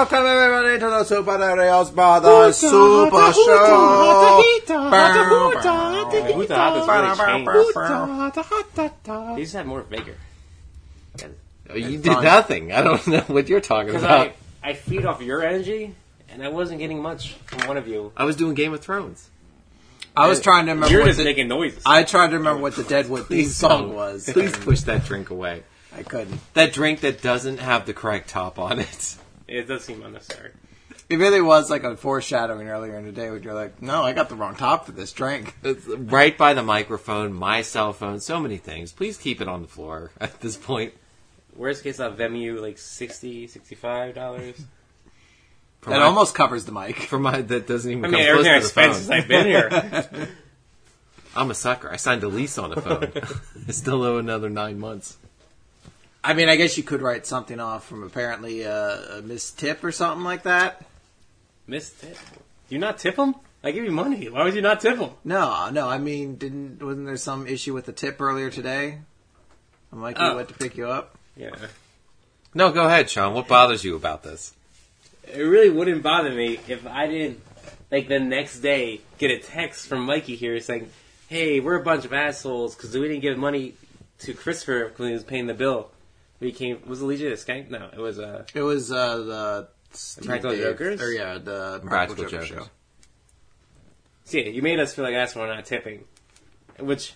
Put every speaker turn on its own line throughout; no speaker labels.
Welcome everybody to the Super Darius Brothers Super Show.
Who the hot is really changed? He just had more vigor.
You did nothing. I don't know what you're talking
Because
about.
I, I feed off your energy, and I wasn't getting much from one of you.
I was doing Game of Thrones.
I was trying to remember
You're
what
just
the,
making noises.
I tried to remember what the Deadwood theme song
don't.
was.
Please push that drink away.
I couldn't.
That drink that doesn't have the correct top on it.
It does seem unnecessary.
It really was like a foreshadowing earlier in the day when you're like, no, I got the wrong top for this drink.
It's right by the microphone, my cell phone, so many things. Please keep it on the floor at this point.
Worst case, I'll Venmo like 60 $65.
For
That
my-
almost covers the mic.
for my that doesn't even
I
come
mean,
close
everything
to the phone.
expenses I've been here.
I'm a sucker. I signed a lease on a phone. I still owe another nine months.
I mean, I guess you could write something off from apparently uh, a Miss Tip or something like that.
Miss Tip. You not tip him? I give you money. Why would you not tip him?
No, no. I mean, didn't wasn't there some issue with the tip earlier today? I'm like,
Oh.
went to pick you up.
Yeah.
No, go ahead, Sean. What bothers you about this?
It really wouldn't bother me if I didn't, like, the next day get a text from Mikey here saying, hey, we're a bunch of assholes because we didn't give money to Christopher when he was paying the bill. We came, was it Legion of Skank? No, it was, uh,
It was uh, the Steve
Practical
Dave-
Jokers?
or yeah, the
Practical
Practical, Joker
Jokers.
show.
so yeah, you made us feel like that's assholes for not tipping. Which,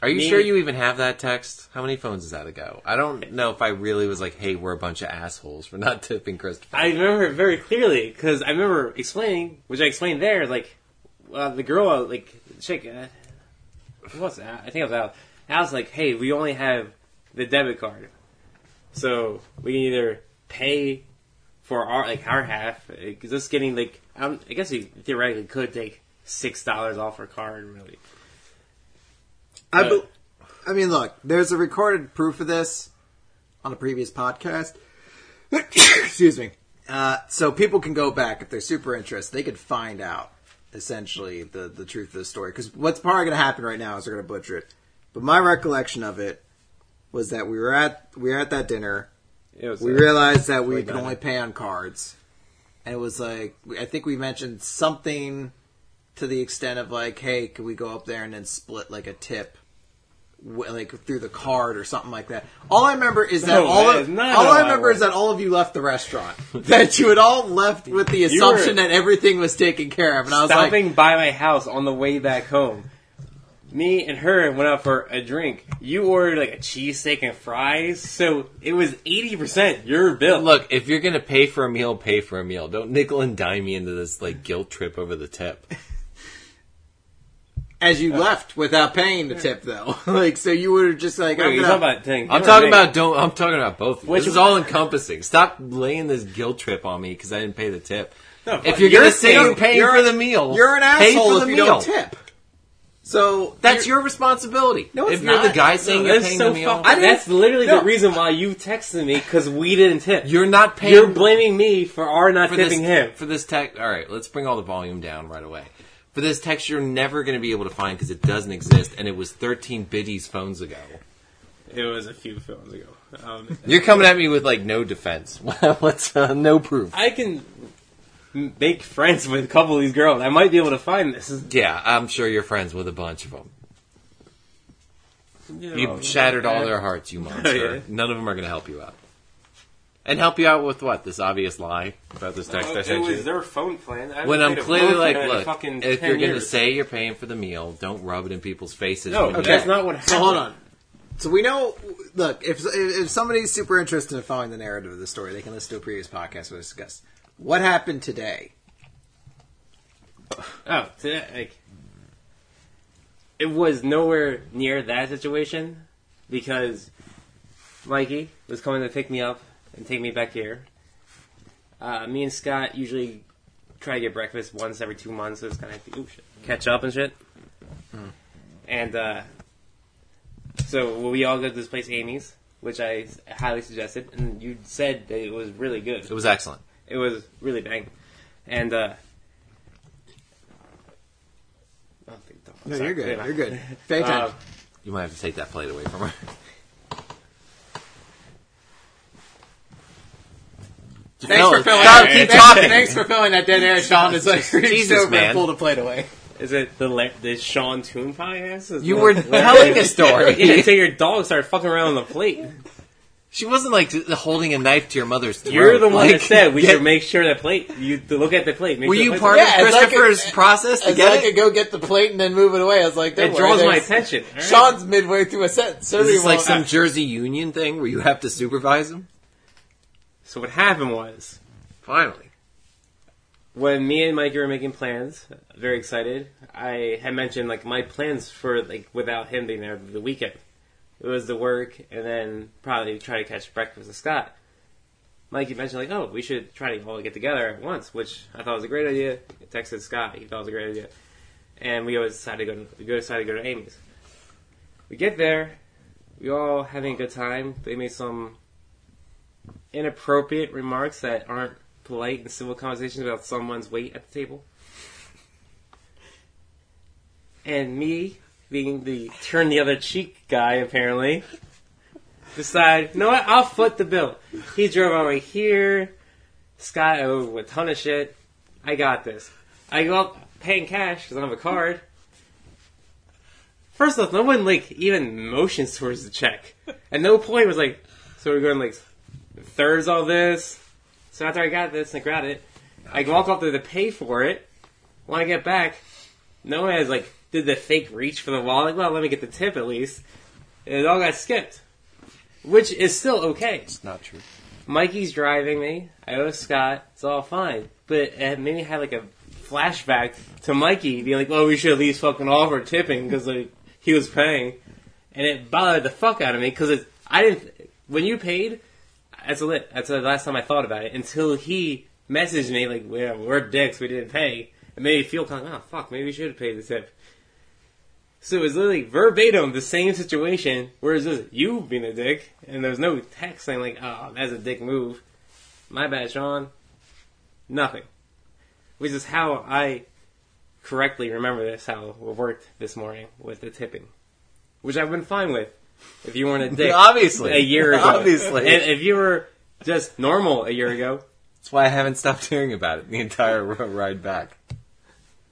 Are you
Me-
sure you even have that text? How many phones is that ago? I don't know if I really was like, "Hey, we're a bunch of assholes for not tipping Christopher."
I remember it very clearly because I remember explaining, which I explained there, like, uh, the girl, uh, like, chick, uh, who was that? I think it was Al. Al's like, hey, we only have the debit card, so we can either pay for our like our half, because just getting like, um, I guess we theoretically could take six dollars off our card, and really.
I,
But-
be- I mean, look, there's a recorded proof of this on a previous podcast. Excuse me. Uh, so people can go back if they're super interested. They could find out essentially the the truth of the story. Because what's probably going to happen right now is they're going to butcher it. But my recollection of it was that we were at we were at that dinner.
It was
We realized that we could only pay on cards, and it was like I think we mentioned something to the extent of like, "Hey, could we go up there and then split like a tip, like through the card or something like that?" All I remember is that
No,
all
that
of,
is
all I remember is that all of you left the restaurant. that you had all left with the assumption that everything was taken care of, and I was like,
stopping by my house on the way back home. Me and her went out for a drink. You ordered like a cheesesteak and fries, so it was eighty percent your bill.
Look, if you're gonna pay for a meal, pay for a meal. Don't nickel and dime me into this like guilt trip over the tip.
as you left without paying the tip, though. like, so you were just like,
Wait,
I'm gonna-
talking about thing?
I'm talking about don't. I'm talking about both.
Which
is all encompassing. Stop laying this guilt trip on me because I didn't pay the tip.
No,
If you're,
You're
gonna say you're paying for the meal,
You're an
pay
asshole
for
if you
meal.
don't tip. So
That's your responsibility.
No, it's
if you're the guy saying
No,
you're
that's
paying
so
the meal,
I didn't-
That's literally
no.
the reason why you texted me because we didn't tip.
you're not paying.
You're blaming me for our not
for
tipping
this,
him.
For this text, all right, let's bring all the volume down right away. For this text, you're never going to be able to find because it doesn't exist, and it was 13 biddies phones ago.
It was a few films ago. Um,
You're coming at me with like no defense. What's uh, no proof?
I can m- make friends with a couple of these girls. I might be able to find this.
Yeah, I'm sure you're friends with a bunch of them.
You,
You
know,
shattered all their hearts, you monster.
Yeah.
None of them are going to help you out. And help you out with what? This obvious lie about this text I
It
sent
was their phone plan. I
When I'm clearly like, look, if you're going to say you're paying for the meal, don't rub it in people's faces.
no,
when you-
that's not what happened.
So hold on. So we know. Look, if if somebody's super interested in following the narrative of the story, they can listen to a previous podcast we discussed. What happened today?
Oh, today, like it was nowhere near that situation because Mikey was coming to pick me up and take me back here. Uh, me and Scott usually try to get breakfast once every two months. So it's kind of ooh, shit, catch up and shit. And uh, so we all go to this place, Amy's, which I highly suggested, and you said that it was really good.
It was excellent.
It was really bang. And uh thank God.
No,
Sorry.
you're good.
Yeah.
You're good. Pay attention.
Uh,
You might have to take that plate away from her.
Thanks
Fellas,
for filling.
stop,
that-
keep
thanks,
talking.
thanks for filling that dead air. Sean is like reached
Jesus,
over
man.
and pulled a plate away.
Is it the La- the Sean Toon podcast? Is
You
the-
were telling a story.
yeah, until your dog started fucking around on the plate.
She wasn't like holding a knife to your mother's throat.
You're the one
Like,
that said we
get-
should make sure that plate. You look at the plate. Make
Were you
the
part
plate's-
Yeah,
of
as I could-
Christopher's process to
As
get
I
it?
could go get the plate and then move it away. I was like, Don't
It
worry,
draws my attention. all right?
Sean's midway through a sentence. So
Is this like
won't-
some Jersey Union thing where you have to supervise them?
So what happened was
Finally.
when me and Mikey were making plans, very excited. I had mentioned like my plans for like without him being there the weekend. It was the work and then probably try to catch breakfast with Scott. Mikey mentioned like, oh, we should try to all get together at once, which I thought was a great idea. I texted Scott, he thought it was a great idea, and we always decided to go. To, we decided to go to Amy's. We get there, we all having a good time. They made some inappropriate remarks that aren't polite and civil conversations about someone's weight at the table. And me, being the turn the other cheek guy, apparently, decide, you know what, I'll foot the bill. He drove over here. Scott oh, owed a ton of shit. I got this. I go up paying cash because I don't have a card. First off, no one like even motions towards the check. At no point was like, so we're going like thirds all this. So after I got this and I grabbed it, I walk up there to pay for it. When I get back, no one has like did the fake reach for the wall. Like, Well, let me get the tip at least. And it all got skipped, which is still okay.
It's not true.
Mikey's driving me. I owe Scott. It's all fine. But it made me have like a flashback to Mikey being like, "Oh, we should at least fucking offer tipping because like he was paying," and it bothered the fuck out of me because I didn't. When you paid, that's lit. That's the last time I thought about it until he messaged me like, "Yeah, we're dicks. We didn't pay." It made me feel kind of, like, "Oh fuck, maybe we should have paid the tip." So it was literally verbatim the same situation. Whereas this you being a dick, and there was no text saying like, "Oh, that's a dick move." My bad, Sean. Nothing. Which is how I correctly remember this, how it worked this morning with the tipping. Which I've been fine with. If you weren't a dick
Obviously.
a year ago.
Obviously.
And if you were just normal a year ago,
That's why I haven't stopped hearing about it the entire ride back.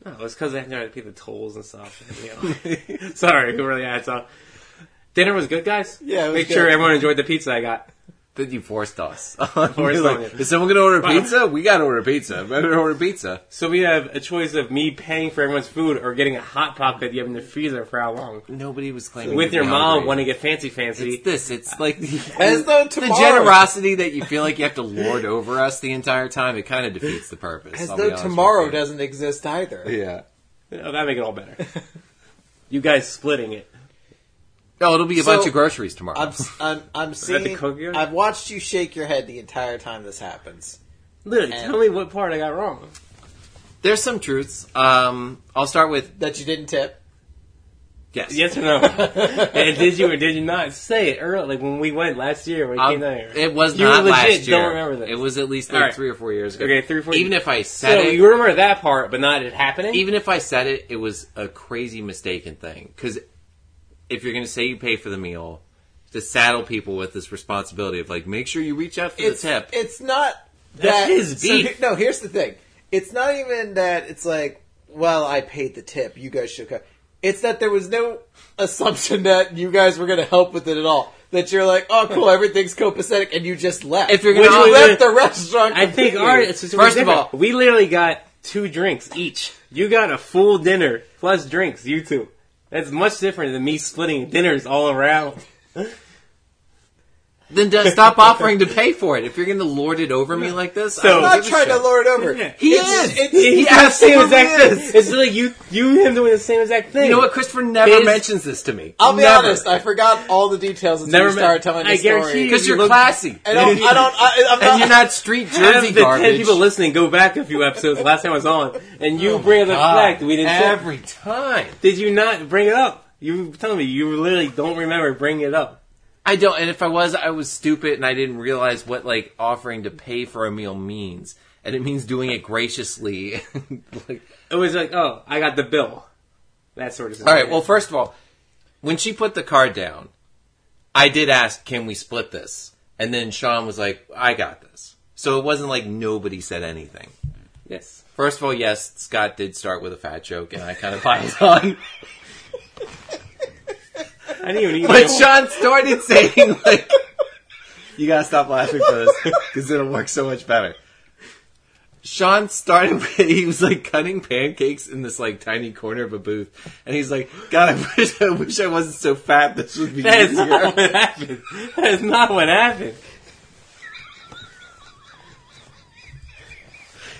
No, it's because I had to pay the tolls and stuff. You know. Sorry, it really adds up. Dinner was good, guys?
Yeah, it was
Make
good.
sure everyone enjoyed the pizza I got.
Then you forced us.
Forced
like. Is someone going to order pizza? We got to order pizza. Better order pizza.
So we have a choice of me paying for everyone's food or getting a hot pocket you have in the freezer for how long?
Nobody was claiming
With
to
your
be
mom
hungry.
wanting to get fancy fancy.
It's this. It's uh, like the,
As though
the
tomorrow-
generosity that you feel like you have to lord over us the entire time. It kind of defeats the purpose.
As
I'll be
though
honest with
tomorrow
you.
doesn't exist either.
Yeah.
Oh, that make it all better. you guys splitting it.
Oh, it'll be a
So,
bunch of groceries tomorrow.
I'm, I'm, I'm seeing.
the cook yard?
I've watched you shake your head the entire time this happens.
Literally,
And-
tell me what part I got wrong.
There's some truths. Um, I'll start with
That you didn't tip.
yes.
Yes or no? and did you or did you not say it early? Like when we went last year when we
Um,
came down here.
it was
You
not
legit
last year.
don't remember this.
It was at least like
All right.
three or four years ago.
Okay, three or four
Even
years-
if I said
so
it,
you remember that part, but not it happening.
even if I said it, it was a crazy mistaken thing. Because if you're going to say you pay for the meal, to saddle people with this responsibility of like, make sure you reach out for
It's
the tip.
it's not
That's
that.
his
so
beef.
he- no, here's the thing. It's not even that. It's like, well, I paid the tip. You guys should. Co-. It's that there was no assumption that you guys were going to help with it at all. That you're like, oh, cool, everything's copacetic, and you just left.
If you're gonna-
you left the restaurant,
I think our
First of all-
we literally got two drinks each. You got a full dinner plus drinks. You two. That's much different than me splitting dinners all around.
then do- stop offering to pay for it. If you're going to lord it over me like this,
So-
I don't
I'm not trying to
shit.
lord over.
He
It's-
is.
it's-
He,
He
does the same
absolutely
exact thing. It's like you, you, and him doing the same exact thing.
You know what? Christopher never
His-
mentions this to me.
I'll be
Never.
honest. I forgot all the details until
Never
you started telling the
I
story.
Because you're
look-
classy.
I don't. I don't. I, I'm not.
and you're not street
Have
Jersey
the
garbage.
ten people listening go back a few episodes. Last time I was on, and you oh bring up the fact we didn't. tip.
every time.
Did you not bring it up? You telling me you literally don't remember bringing it up.
I don't. And if I was, I was stupid, and I didn't realize what like offering to pay for a meal means, and it means doing it graciously. like,
It was like, oh, I got the bill. That sort of. Thing.
all right. Well, first of all, when she put the card down, I did ask, "Can we split this?" And then Sean was like, "I got this." So it wasn't like nobody said anything.
Yes.
First of all, yes, Scott did start with a fat joke, and I kind of piled on.
I didn't even eat
But. Sean started saying like, "You gotta stop laughing for this because it'll work so much better." Sean started. He was like cutting pancakes in this like tiny corner of a booth, and he's like, "God, I wish I wish I wasn't so fat. This would be
That is
easier."
not what happened. That is not what happened.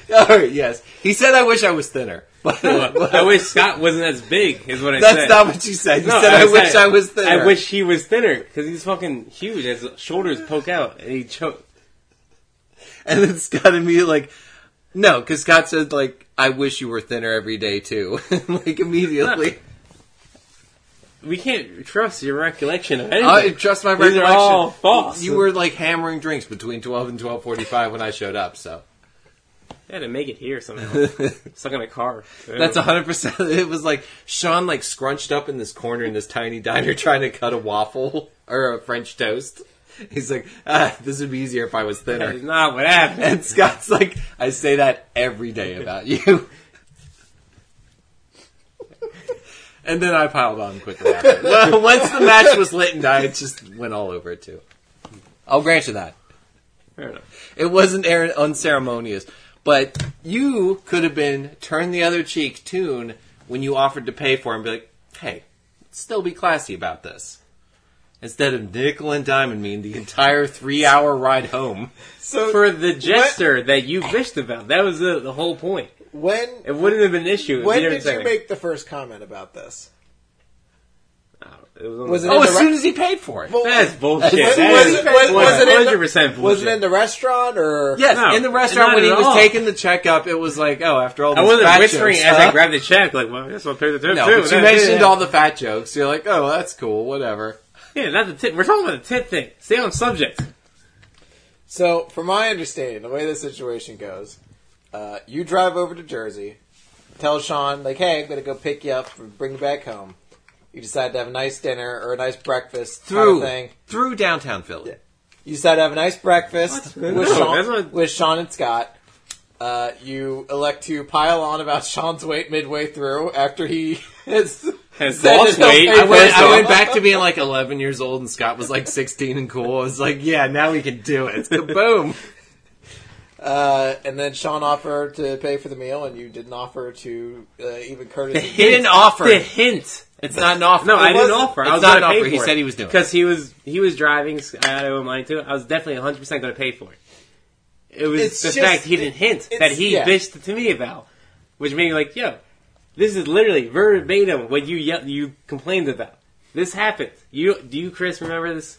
All right, yes, he said, "I wish I was thinner," but,
I wish Scott wasn't as big. Is what I said.
that's not what you said. You
No,
said, "I, wish
said,
I was thinner."
I wish he was thinner because he's fucking huge. His shoulders poke out and he choke.
And then Scott immediately like, no, because Scott said like, I wish you were thinner every day too. like immediately,
We can't trust your recollection of anything.
I trust my
These are
recollection.
all false.
You were like hammering drinks between twelve and twelve forty-five when I showed up. So
I had to make it here somehow. Stuck in a car.
that's hundred percent. It was like Sean like scrunched up in this corner in this tiny diner trying to cut a waffle or a French toast. He's like, ah, this would be easier if I was thinner.
is not what happened.
And Scott's like, I say that every day about you. And then I piled on quickly after. Well, Once the match was lit and I just went all over it too. I'll grant you that.
Fair enough.
It wasn't unceremonious. But you could have been turn the other cheek tune when you offered to pay for it and be like, hey, still be classy about this. Instead of nickel and diming me the entire three hour ride home.
So
For the jester that you bitched about, that was the, the whole point.
when
It wouldn't have been an issue. if
when
didn't
did you make the first comment about this?
Oh, it was, on
Was
the-
it
Oh, as
the
soon as he paid for it.
Well,
That's bullshit.
Was-
That
was
is
it- was- was it
in the-
100% bullshit.
Was it in the restaurant or
Yes,
No,
in the restaurant when he
at
was
all.
taking the check up, it was like, oh, after all
I
these
wasn't whispering as? I grabbed the check, like, well, I guess I'll pay the tip
No,
too.
but you mentioned all the fat jokes. You're like, oh, that's cool, whatever.
Yeah, not the tip. We're talking about the tip thing. Stay on subject.
So, from my understanding, the way this situation goes, uh, you drive over to Jersey, tell Sean, like, hey, I'm going to go pick you up and bring you back home. You decide to have a nice dinner or a nice breakfast
Through
kind of thing.
through downtown Philly.
You decide to have a nice breakfast
What?
with,
No,
Sean,
that's not-
with Sean and Scott. Uh, you elect to pile on about Sean's weight midway through after he has
Has
said
lost
that he'll
weight.
pay
I went,
himself.
I went back to being like 11 years old, and Scott was like 16 and cool. I was like, yeah, now we can do it. Boom.
Uh, and then Sean offered to pay for the meal, and you didn't offer to uh, even courtesy.
He didn't offer.
The hint.
It's not an offer.
No, I didn't
wasn't-
offer. I was
not an offer.
for
He said he was doing it.
because he was he was driving. I owe money to. it. I was definitely 100 percent going to pay for it. It was
It's
the
just-
fact he didn't hint
it's-
that he
yeah.
bitched to me about, which made me like, yo, this is literally verbatim what you yell, you complained about. This happened. You do you Chris remember this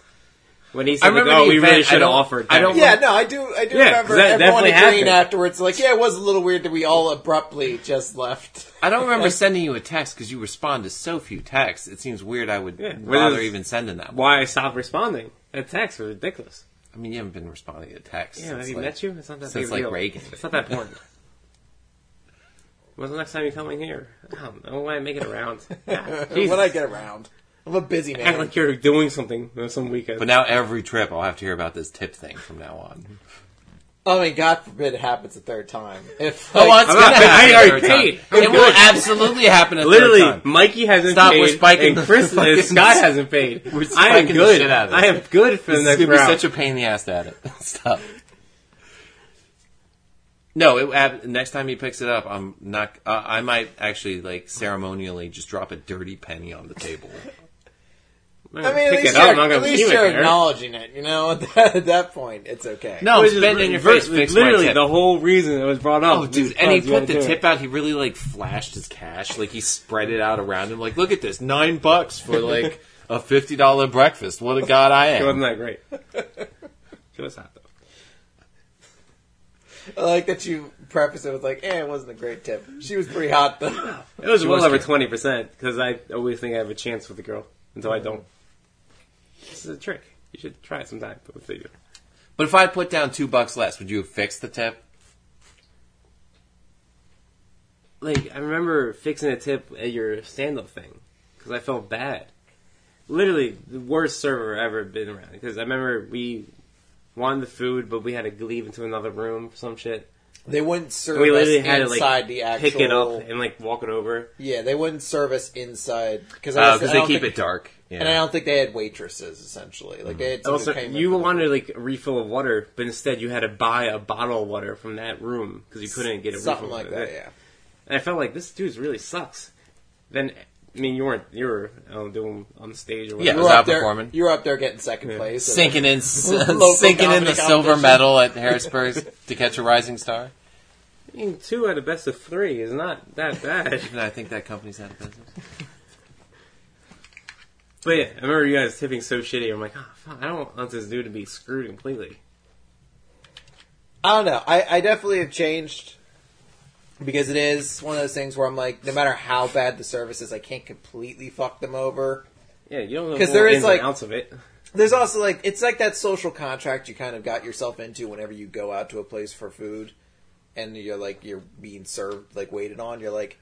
when he
I
said like,
remember
oh
the
we
event.
really
I
should have
don't-
offered.
I don't.
Yeah, no, I do. I do
Yeah, 'cause
remember
that
everyone
definitely
agreeing
happened.
afterwards. Like, yeah, it was a little weird that we all abruptly just left.
I don't remember sending you a text because you respond to so few texts. It seems weird I would
Yeah,
bother
but it's-
even sending that.
Why I stopped responding? That text was ridiculous.
I mean, you haven't been responding to texts.
Yeah,
since,
have you
like-
met you? It's not that
since,
big a
like,
deal.
Reagan.
It's not that important. When's the next time you're coming here? I don't know. Why make it around?
When I get around, I'm a busy man.
Act like you're doing something on some weekend.
But now every trip I'll have to hear about this tip thing from now on.
I mean, God forbid it happens a third time. If
Oh, it's
I'm
gonna happen
I
a
already
third time.
paid. I'm
It will absolutely happen a third
Literally,
time.
Mikey hasn't
Stop,
paid,
we're spiking
and Chris
fucking-
and Scott hasn't paid.
We're
I am
spiking the
good.
shit out of this.
I am good for
This
the
is
next
gonna be
round.
such a pain in the ass to edit. Stop. No, it, ab- next time he picks it up, I'm not. Uh, I might actually like ceremonially just drop a dirty penny on the table.
I'm
I mean, at least, you're,
I'm not
at least you're
there.
acknowledging it. You know, at that, at that point, it's okay.
No,
Which is
spitting in your face. Fix
literally the whole reason it was brought up.
Oh, dude! And he put the
had to do
tip out. He really like flashed his cash. Like he spread it out around him. Like, look at this, nine bucks for like a fifty dollar breakfast. What a god I
am. It wasn't that great. She was hot though.
I like that you preface it with like, "Eh, it wasn't a great tip. She was pretty hot though."
It was
She
well
was
over twenty percent because I always think I have a chance with a girl until I don't. This is a trick. You should try it sometime. But we'll see.
But if I put down two bucks less, would you have fixed the tip?
Like I remember fixing a tip at your stand-up thing because I felt bad. Literally the worst server I've ever been around. Because I remember we wanted the food, but we had to leave into another room for some shit.
They wouldn't serve
We
us
literally had to
inside
like
the actual.
pick it up and like walk it over.
Yeah, they wouldn't serve us inside because
because Uh, they keep it dark. Yeah.
And I don't think they had waitresses essentially. Like they had. someone
Also,
came in
you
for the-
wanted like a refill of water, but instead you had to buy a bottle of water from that room because you couldn't get a
something
refill.
like
of
that.
it.
Yeah.
And I felt like this dude really sucks. Then, I mean, you weren't you were um, doing on the stage or
Yeah,
You
whatever.
was
were
out
up there.
performing.
You were up there getting second place.
sinking in, sinking in the silver medal at Harrisburg to catch a rising star.
I mean, two out of best of three is not that bad.
I think that company's out of business.
But yeah, I remember you guys tipping so shitty. I'm like, oh, fuck, I don't want this dude to be screwed completely.
I don't know. I, I definitely have changed because it is one of those things where I'm like, no matter how bad the service is, I can't completely fuck them over.
Yeah, you don't know
'Cause
the
there
ins
like-
outs of it.
There's also like it's like that social contract you kind of got yourself into whenever you go out to a place for food, and you're like you're being served like waited on. You're like,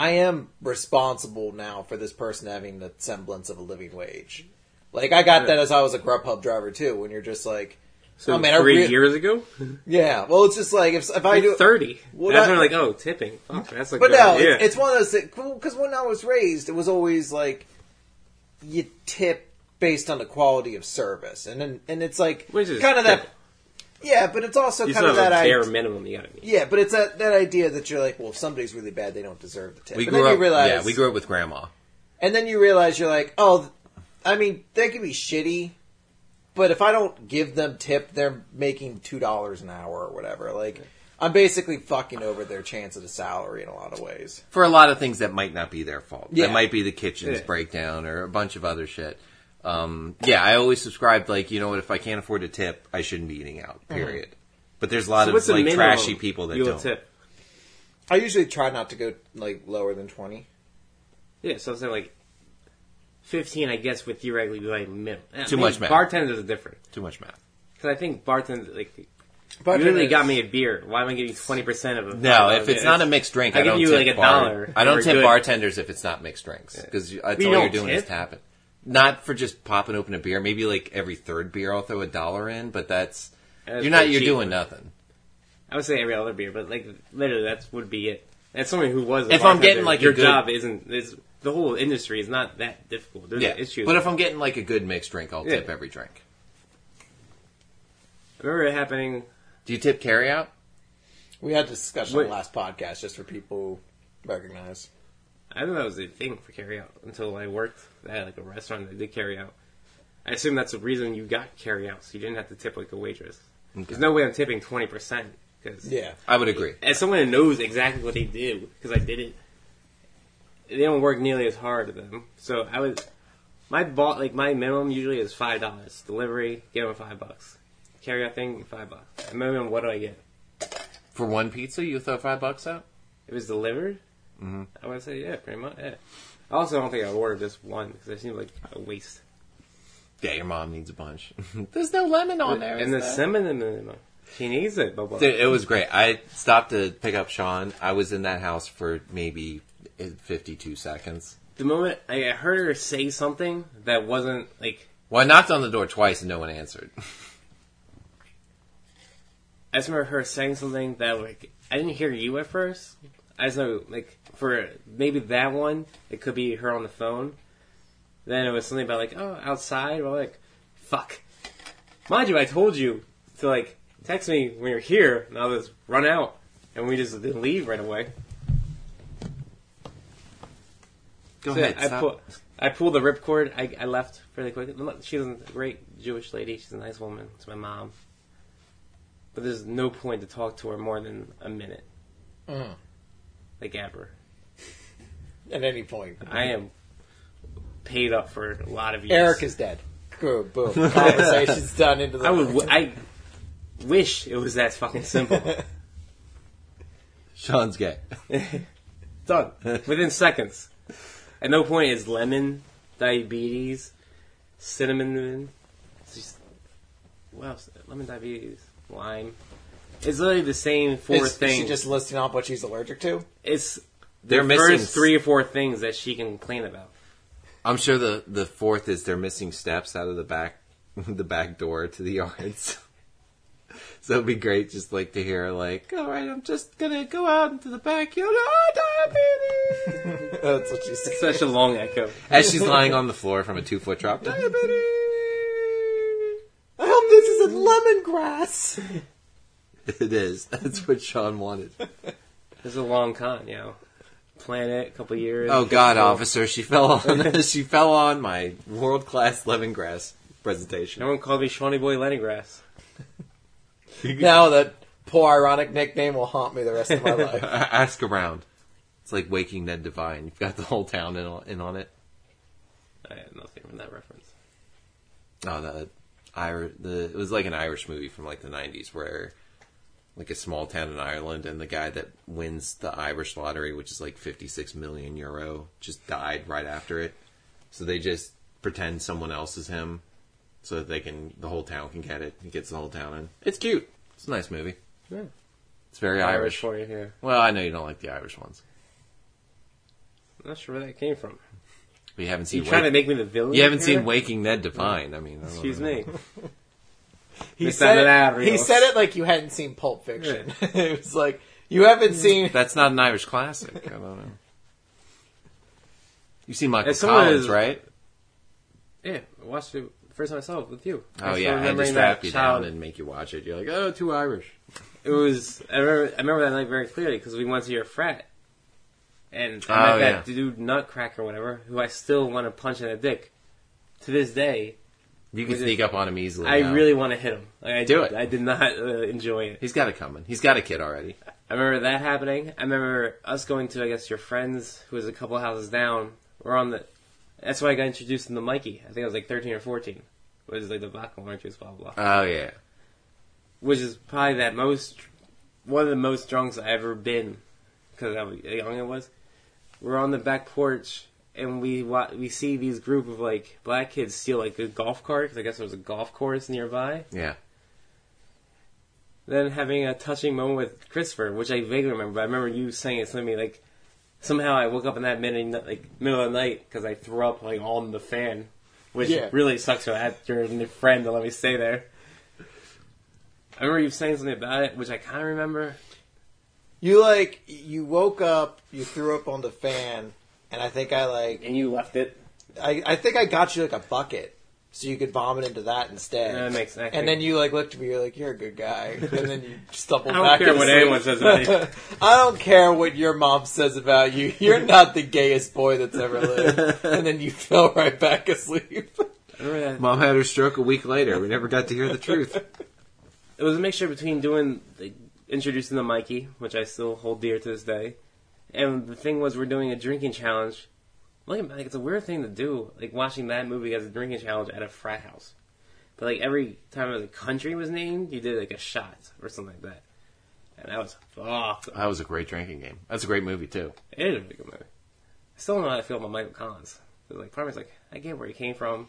I am responsible now for this person having the semblance of a living wage. Like I got that as I was a Grubhub driver too. When you're just like,
So
oh man,
three
re-
years ago,
yeah. Well, it's just like if if I do
thirty.
Well,
that's when like, oh, tipping. Fuck, that's like,
But
good
no,
idea.
it's, it's one of those things. Because when I was raised, it was always like you tip based on the quality of service, and then and it's like kind of that. Yeah, but it's also
you
kind
still
of
have
that
a bare
idea.
minimum. You gotta meet.
Yeah, but it's that that idea that you're like, well, if somebody's really bad, they don't deserve the tip.
We
and
grew
then
up.
you realize,
yeah, we grew up with grandma.
and then you realize you're like, oh, I mean, they could be shitty, but if I don't give them tip, they're making two dollars an hour or whatever. Like, I'm basically fucking over their chance at a salary in a lot of ways.
for a lot of things that might not be their fault.
Yeah.
That might be the kitchen's
Yeah.
breakdown or a bunch of other shit. Um, yeah, I always subscribed like, you know what, if I can't afford a tip, I shouldn't be eating out. Period. But there's a lot
So
of
the
like
minimum
trashy people that
you will
don't.
tip?
I usually try not to go like lower than twenty.
Yeah, so I'm saying like fifteen, I guess, would theoretically be like minimum. I
Too
mean,
much math.
Bartenders are different
Too much math.
because I think bartenders like
But
you really got me a beer. Why am I giving twenty percent of it?
No, if it's not a mixed drink,
I
I,
give
don't
you,
tip
like, a
bar-
dollar
I don't
for
tip
good.
bartenders if it's not mixed drinks because that's
You
all you're
don't
doing
tip?
is tapping. Not for just popping open a beer. Maybe like every third beer, I'll throw a dollar in. But that's,
That's
you're not. You're
cheap.
doing nothing.
I would say every other beer, but like literally, that would be it. That's someone who was, a
If I'm getting, like, a
your
good-
job isn't is the whole industry is not that difficult. There's
Yeah,
issues.
but if I'm getting like a good mixed drink, I'll
Yeah.
tip every drink.
I remember it happening.
Do you tip carry out?
We had a discussion
Wait.
on the last podcast just for people who recognize.
I didn't know that was a thing for carry out until I worked at like a restaurant that did carry out. I assume that's the reason you got carry out, so you didn't have to tip like a waitress. There's no way I'm tipping twenty percent because
Yeah.
I would agree.
as someone who knows exactly what they do because I did it, they don't work nearly as hard as them. So I was my bought like my minimum usually is five dollars delivery. Give them five bucks. Carry out thing five bucks. Minimum, what do I get?
For one pizza, you throw five bucks out.
It was delivered.
Mhm.
I would say yeah, pretty much. Yeah. I also don't think I ordered just one because it seemed like a waste.
Yeah, your mom needs a bunch. There's no lemon on there.
and the
there?
cinnamon, she needs it. Bubba.
Dude, it was great. I stopped to pick up Sean. I was in that house for maybe 52 seconds.
the moment I heard her say something that wasn't like
Well, I knocked on the door twice and no one answered.
I just remember her saying something that like I didn't hear you at first. I just know like for maybe that one it could be her on the phone. Then it was something about like oh outside. Well, like fuck. Mind you, I told you to like text me when you're here, and I'll just run out, and we just didn't leave right away.
Go
So,
ahead.
I
stop.
pull, I pulled the ripcord. I, I left fairly quick. She's a great Jewish lady. She's a nice woman. It's my mom. But there's no point to talk to her more than a minute.
Mhm.
Like ever.
At any point.
I am paid up for a lot of years.
Eric is dead. Good, boom. Conversation's done into the.
I would. w- I wish it was that fucking simple.
Sean's gay.
Done within seconds. At no point is lemon, diabetes, cinnamon. It's just, what else? Lemon, diabetes, lime. It's literally the same four
is, is
things.
she just listing off what she's allergic to?
It's
They're
the
missing
first three or four things that she can complain about.
I'm sure the, the fourth is they're missing steps out of the back the back door to the yards. So it'd be great just like to hear like, all right, I'm just gonna go out into the backyard. Oh, ah, diabetes!
That's what she said.
Such a long echo.
As she's lying on the floor from a two foot drop. Diabetes!
I hope this isn't lemongrass.
It is. That's what Sean wanted.
It's a long con, you know. Plan it, a couple years.
Oh God,
Cool.
officer, she fell on she fell on my world class lemongrass presentation.
No one called me Seany Boy Lemongrass.
Now that poor ironic nickname will haunt me the rest of my life.
Ask around. It's like Waking Ned Devine. You've got the whole town in, on- in on it.
I had nothing from that reference.
Oh, the Irish. The it was like an Irish movie from like the '90s, where like a small town in Ireland, and the guy that wins the Irish lottery, which is like 56 million euro, just died right after it. So they just pretend someone else is him, so that they can the whole town can get it. He gets the whole town in. It's cute. It's a nice movie.
Yeah.
It's very Irish.
for you here.
Well, I know you don't like the Irish ones.
I'm not sure where that came from.
You haven't
You
seen.
trying to make me the villain?
you haven't
here?
seen Waking Ned Devine. I mean, I don't
Excuse
know.
me.
He
It's
said,
not
it, he said it like you hadn't seen Pulp Fiction. it was like, you haven't hmm. seen.
That's not an Irish classic. I don't know. You've seen Michael
As
Collins,
is-
right?
Yeah, I watched it first time I saw it with you.
Oh
I
yeah, I had to strap
that
you
child-
down and make you watch it. You're like, oh, too Irish.
It was. I remember. I remember that night very clearly because we went to your frat, and I
Oh,
met
yeah.
that dude Nutcracker, or whatever, who I still want to punch in the dick. To this day,
You can sneak up on him easily.
I
now.
really want to hit him. Like, I
Do
did,
it.
I did not uh, enjoy it.
He's got it coming. He's got a kid already.
I remember that happening. I remember us going to, I guess, your friends, who was a couple houses down. We're on the. That's why I got introduced to Mikey. I think I was like 13 or 14. It was like the vodka orange juice, blah, blah, blah.
Oh yeah.
Which is probably that most. One of the most drunks I've ever been. Because how young I was. We're on the back porch. And we wa- we see these group of like black kids steal like a golf cart because I guess there was a golf course nearby.
Yeah.
then having a touching moment with Christopher, which I vaguely remember. But I remember you saying it to me like somehow I woke up in that minute, like middle of the night because I threw up like on the fan, which
Yeah.
really sucks to have your friend to let me stay there. I remember you saying something about it, which I kind of remember.
You like, you woke up, you threw up on the fan, and I think I like,
And you left it.
I, I think I got you like a bucket. So you could vomit into that instead.
That makes sense.
And then you like looked at me, you're like, "You're a good guy," and then you stumbled
I don't
back.
care what
sleep.
anyone says about you.
I don't care what your mom says about you. You're not the gayest boy that's ever lived. And then you fell right back asleep.
I remember that.
Mom had her stroke a week later. We never got to hear the truth.
It was a mixture between doing like, introducing the Mikey, which I still hold dear to this day, and the thing was we're doing a drinking challenge. Looking back, it's a weird thing to do, like watching that movie as a drinking challenge at a frat house. But like every time the country was named, you did like a shot or something like that, and that was awesome.
That was a great drinking game. That's a great movie too.
It is a good movie. I still don't know how I feel about Michael Collins. like part of me's like I get where he came from,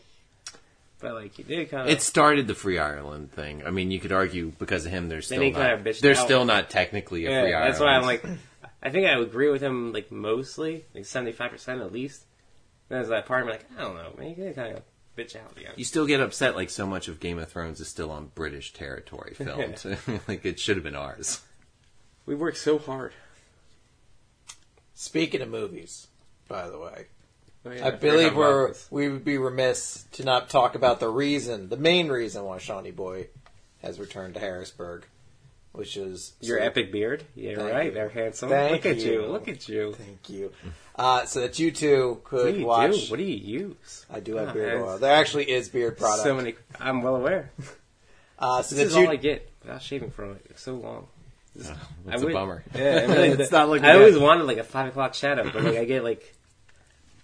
but like he did kind of.
It started the Free Ireland thing. I mean, you could argue because of him, they're still not. They're
out.
still not technically a
Yeah,
Free Ireland.
that's why I'm like, I think I would agree with him like mostly, like seventy five percent at least. Then there's that part of me like, I don't know, man, you kind of bitch out again.
You still get upset like so much of Game of Thrones is still on British territory filmed. like it should have been ours.
We worked so hard.
Speaking of movies, by the way,
Oh, yeah,
I believe we're we would be remiss to not talk about the reason, the main reason why Seany Boy has returned to Harrisburg, which is
your
so-
epic beard. Yeah,
Thank
right
you.
there, handsome.
Thank
Look at you.
you.
Look at you.
Thank you. Uh, so that you two
What do
could
you
watch.
do? What do you use?
I do have
Oh,
beard oil. There actually is beard product.
So many. I'm well aware.
uh, so
This is
that you
all I get without shaving for like, so long.
It's
I
a
would-
bummer.
Yeah, I mean,
It's not looking
I always wanted like a five o'clock shadow, but like I get like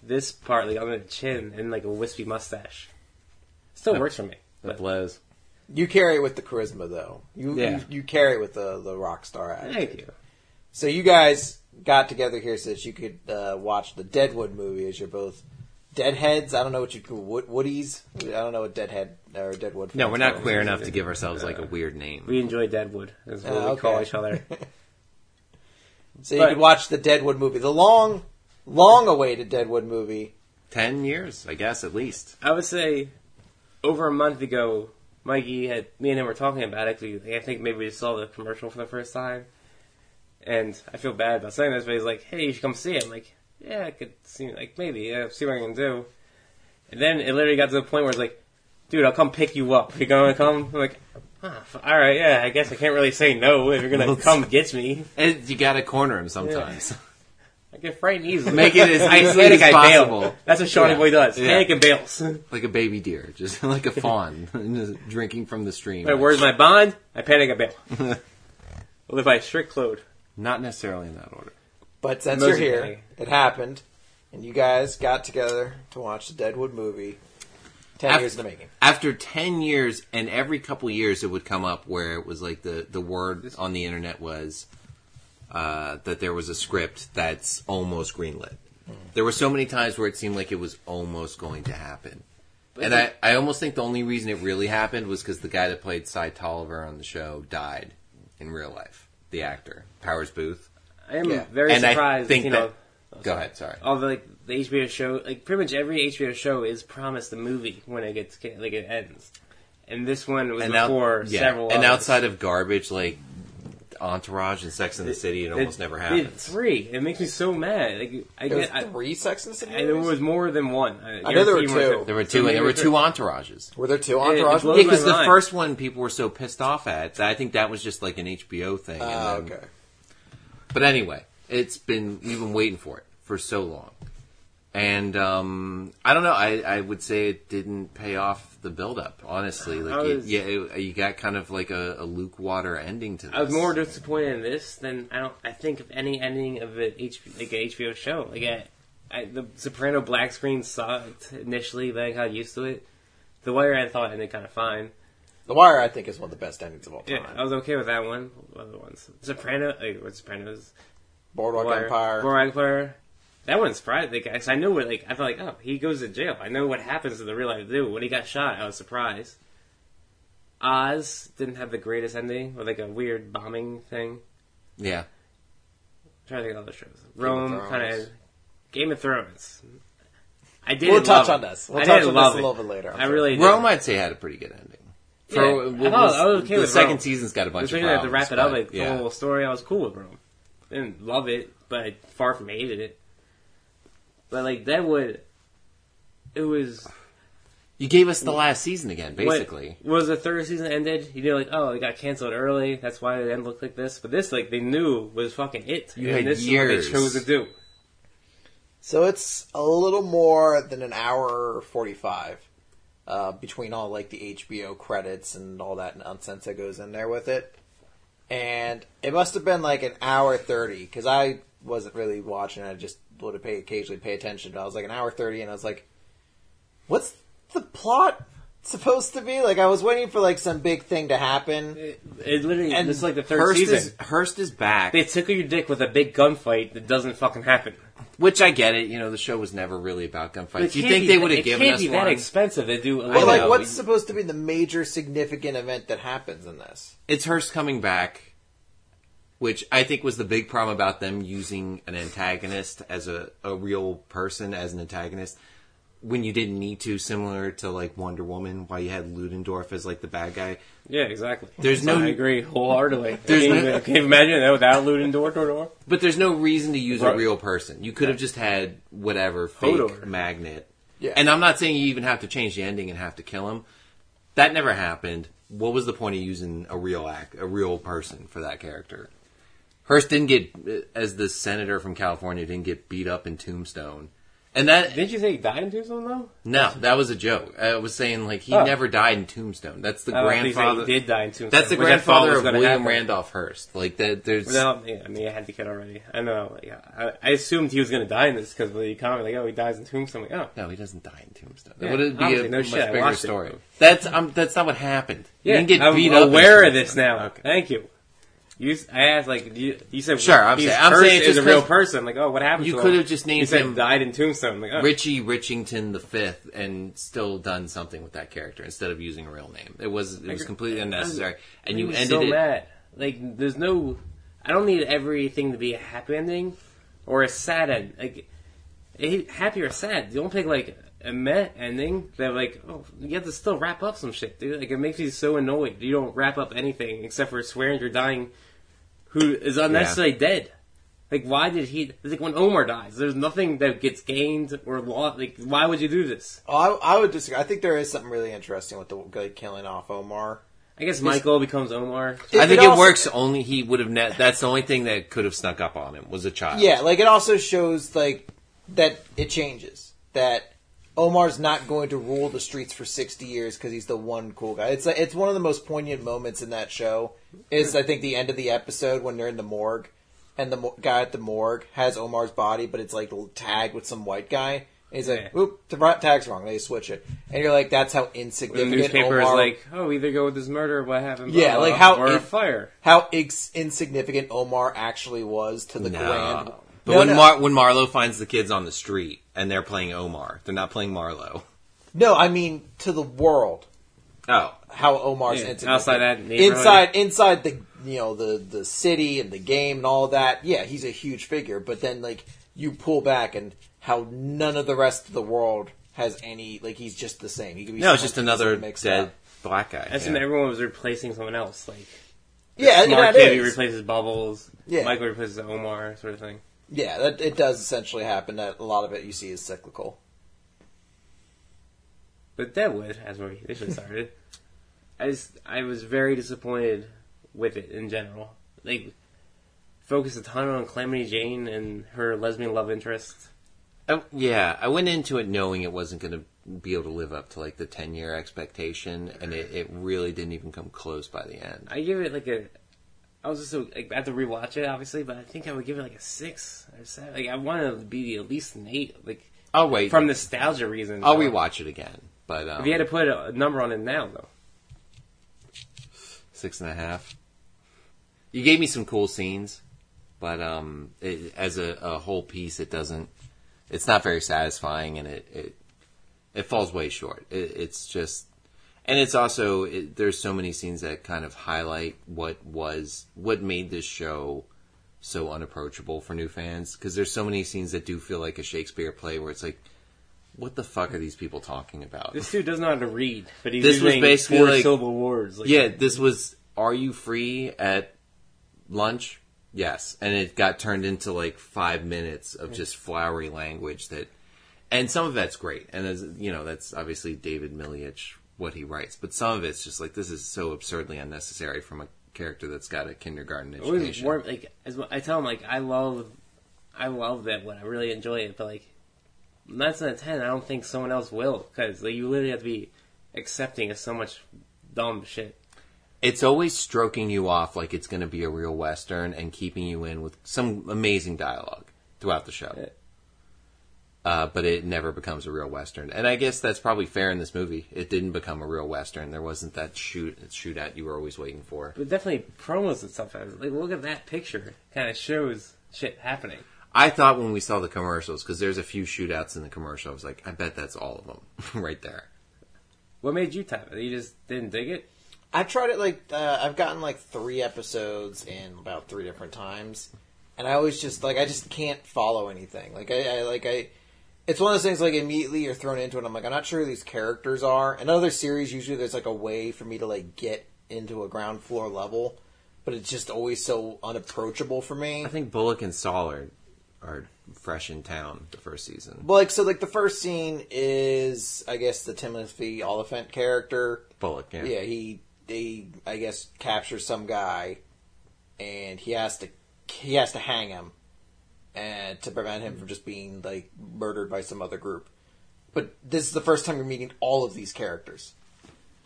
this part like on the chin and like a wispy mustache. Still
That-
works for me.
That
But
blows.
You carry it with the charisma though. You
Yeah.
you, you carry it with the the rock star attitude.
thank you.
So you guys got together here so that you could uh, watch the Deadwood movie as you're both deadheads. I don't know what you call wood, woodies. I don't know what deadhead or deadwood.
No,
fans
we're not
call
queer
them.
enough to give ourselves like a weird name.
We enjoy Deadwood. Is what
Oh,
we call
okay.
each other.
So you
But-
could watch the Deadwood movie, the long, long-awaited Deadwood movie.
Ten years, I guess, at least.
I would say over a month ago, Mikey had me and him were talking about it. 'cause I think maybe we saw the commercial for the first time, and I feel bad about saying this, but he's like, "Hey, you should come see it." I'm like, "Yeah, I could see, like maybe, yeah, see what I can do." And then it literally got to the point where it's like, "Dude, I'll come pick you up. You gonna come?" I'm like, ah, f- "All right, yeah, I guess I can't really say no if you're gonna come get me."
And you gotta corner him sometimes.
I get frightened easily.
Make it as
I
easily as
I bail.
possible.
That's what Seany
Yeah.
Boy does.
Yeah.
Panic and bails.
like a baby deer, just like a fawn, just drinking from the stream.
Wait, where's my bond? I panic, I bail. I live by strict code.
Not necessarily in that order.
But since
Mostly
you're here,
gay.
it happened, and you guys got together to watch the Deadwood movie. Ten
Af-
years in the making.
After ten years, and every couple years, it would come up where it was like the the word on the internet was uh, that there was a script that's almost greenlit. There were so many times where it seemed like it was almost going to happen. And I, I almost think the only reason it really happened was because the guy that played Cy Tolliver on the show died in real life. The actor, Powers Boothe.
I am
Yeah.
very
And I
surprised.
think
you know,
that- Go ahead, sorry.
all the like the HBO show, like pretty much every HBO show is promised a movie when it gets like it ends, and this one was
and out-
before
yeah,
several.
and
others.
outside of garbage like Entourage and Sex in the City, it, almost never
did
happens.
Three. It makes me so mad. Like I
There was
get, I,
three Sex in the City
I, there
movies?
was more than one. I,
I know there were two.
There were two, and there were two entourages.
Were there two
it
Entourage
blows
movies?
Yeah, because
my
the
mind.
first one people were so pissed off at. I think that was just like an HBO thing. and
Oh,
then-
okay.
But anyway, it's been we've been waiting for it for so long, and um, I don't know. I, I would say it didn't pay off the buildup. Honestly,
I
like you,
was-
yeah, it, you got kind of like a, a Luke water ending to this.
I was more disappointed in this than I don't. I think of any ending of an H, like a HBO show. Like I, I, the Soprano black screen sucked initially, but I got used to it. The Wire I thought ended kind of fine.
The Wire, I think, is one of the best endings of all time.
Yeah, I was okay with that one. What other ones? Soprano, like, what Sopranos?
Boardwalk
Wire,
Empire.
Boardwalk Empire. That one surprised me. Like, I know what, like, I felt like, oh, he goes to jail. I know what happens in the real life. Dude, when he got shot, I was surprised. Oz didn't have the greatest ending, with like a weird bombing thing.
yeah.
I'm trying to think of other shows. Rome, kind of. Game of Thrones. I did.
We'll touch on this. We'll
I
touch
did
on
love
this a little bit later. I'm
I
sure.
really did.
Rome, I'd say had a pretty good ending.
Yeah, I thought- I was okay
the
with
second
Rome.
season's got a bunch
Especially
of
to
problems.
wrap it up,
but,
like
yeah.
the whole story, I was cool with Rome. Didn't love it, but far from hated it. But like Deadwood, it was
You gave us the last season again,
when-
basically.
was the third season ended. You know, like oh, it got canceled early. That's why it didn't look like this. But this, like they knew was fucking it.
You
and
had
this
years.
is what they chose to do.
So it's a little more than an hour forty-five uh, between all like the HBO credits and all that nonsense that goes in there with it, and it must have been like an hour thirty because I wasn't really watching. I just would have pay occasionally pay attention. But I was like an hour thirty, and I was like, "What's the plot supposed to be?" Like I was waiting for like some big thing to happen.
It, it literally,
And
it's like the third
Hearst
season.
is Hearst is back,
They tickle your dick with a big gunfight that doesn't fucking happen.
which I get it. You know, the show was never really about
But
gunfights.
it
You think
be
they would have
it
given
can't
us
be
one?
that expensive They do. A
But like,
know.
what's supposed to be the major significant event that happens in this?
it's Hearst coming back, which I think was the big problem about them using an antagonist as a, a real person as an antagonist when you didn't need to, similar to like Wonder Woman, why you had Ludendorff as like the bad guy.
Yeah, exactly.
There's no-
I agree wholeheartedly.
There's
can,
no-
you, can you imagine that without Ludendorff door door?
But there's no reason to use a real person. You could have just had whatever fake
Hodor.
magnet.
Yeah.
And I'm not saying you even have to change the ending and have to kill him. That never happened. What was the point of using a real act, a real person for that character? Hearst didn't get, as the senator from California, didn't get beat up in Tombstone. And that,
Didn't you say he died in Tombstone though?
no, that was a joke. I was saying, like, he
Oh.
never died in Tombstone. That's the
he
grandfather.
did die in Tombstone.
That's the
which I thought
grandfather of William
happen.
Randolph Hearst. Like, that, there's.
No, yeah, I mean, I had the kid already. I know. Yeah, I, I assumed he was going to die in this because the comment, like, oh, he dies in Tombstone. Like, oh,
No, he doesn't die in Tombstone.
Yeah,
that would be a
no
much
shit,
bigger
watched it.
story. That's um, that's not what happened. He
yeah.
didn't get
I'm
beat up. in
aware of
Tombstone.
this now.
Okay.
Thank you. You, I asked like you, you said.
Sure, I'm saying- I'm saying it's
a real person. Like, oh, what happened?
You could have just
You
named
said
him
died in Tombstone. Like, oh.
Richie Richington the Fifth and still done something with that character instead of using a real name. It was it was completely unnecessary, and you ended
so
it.
mad. Like, there's no. I don't need everything to be a happy ending or a sad end. Like, happy or sad. You don't pick like a meh ending that like oh you have to still wrap up some shit, dude. Like it makes me so annoyed. You don't wrap up anything except for swearing you're dying, who is unnecessarily dead. Like why did he? It's like when Omar dies, there's nothing that gets gained or lost. Like why would you do this?
Oh, I, I would disagree. I think there is something really interesting with the like, killing off Omar.
I guess Michael becomes Omar.
I think
It
it, works only he would have. Ne- that's the only thing that could have snuck up on him was a child.
Yeah, like it also shows like that it changes that Omar's not going to rule the streets for sixty years because he's the one cool guy. It's like, it's one of the most poignant moments in that show. Is I think the end of the episode when they're in the morgue and the mo- guy at the morgue has Omar's body, but it's like tagged with some white guy. And he's like,
Yeah.
"Oop, the ra- tag's wrong." They switch it, and you're like, "That's how
The
insignificant."
newspaper
Omar,
is like, oh, either go with this murder or what happened.
Yeah,
blah,
like how
or a fire.
how ex- insignificant Omar actually was to the
No.
grand.
But
No,
when
no.
Mar- when Marlo finds the kids on the street and they're playing Omar, they're not playing Marlo.
No, I mean to the world.
Oh,
How Omar's
Yeah,
insignificant.
outside that neighborhood.
inside inside the you know the the city and the game and all that. Yeah, he's a huge figure. But then like you pull back and how none of the rest of the world has any like he's just the same. He could be
no, it's just another
doesn't
dead
up.
black guy.
I assume
yeah.
everyone was replacing someone else. Like
Yeah,
Smart
that
Kid who
is.
replaces Bubbles.
Yeah.
Michael replaces Omar, sort of thing.
Yeah, that it does essentially happen. That a lot of it you see is cyclical.
But that Deadwood, as we initially started, I just I was very disappointed with it in general. They focused a ton on Calamity Jane and her lesbian love interest.
Oh, yeah, I went into it knowing it wasn't going to be able to live up to like the ten year expectation, and it, it really didn't even come close by the end.
I give it like a. I was just so like I have to rewatch it obviously, but I think I would give it like a six or seven. Like I want it to be at least an eight. Like
I'll wait.
from nostalgia reasons.
I'll
So,
rewatch it again, but um,
If you had to put a number on it now, though,
six and a half. You gave me some cool scenes, but um, it, as a, a whole piece, it doesn't. It's not very satisfying, and it it, it falls way short. It, it's just, and it's also it, there's so many scenes that kind of highlight what was what made this show so unapproachable for new fans because there's so many scenes that do feel like a Shakespeare play where it's like, what the fuck are these people talking about?
this dude doesn't know how to read, but he's
This was
using
basically
four
like-
syllable words. Like,
Yeah, this was Are You Free at lunch? Yes. And it got turned into like five minutes of just flowery language that and some of that's great. And as you know, that's obviously David Milch what he writes. But some of it's just like this is so absurdly unnecessary from a character that's got a kindergarten education.
warm. Like as I tell him, like I love, I love that one. I really enjoy it. But like nine out of ten, I don't think someone else will because like, you literally have to be accepting of so much dumb shit.
It's always stroking you off like it's going to be a real western and keeping you in with some amazing dialogue throughout the show.
Yeah.
Uh, but it never becomes a real western, and I guess that's probably fair in this movie. It didn't become a real western. There wasn't that shoot shootout you were always waiting for.
But definitely promos and stuff. Like, look at that picture. Kind of shows shit happening.
I thought when we saw the commercials because there's a few shootouts in the commercial. I was like, I bet that's all of them right there.
What made you type it? You just didn't dig it.
I've tried it like uh, I've gotten like three episodes in about three different times, and I always just like I just can't follow anything. Like I, I like I, it's one of those things like immediately you're thrown into it. I'm like I'm not sure who these characters are. In other series, usually there's like a way for me to like get into a ground floor level, but it's just always so unapproachable for me.
I think Bullock and Sol are, fresh in town the first season.
Well, like so, like the first scene is I guess the Timothy Olyphant character.
Bullock, yeah.
Yeah, he he I guess captures some guy, and he has to he has to hang him, and to prevent him from just being like murdered by some other group. But this is the first time you're meeting all of these characters,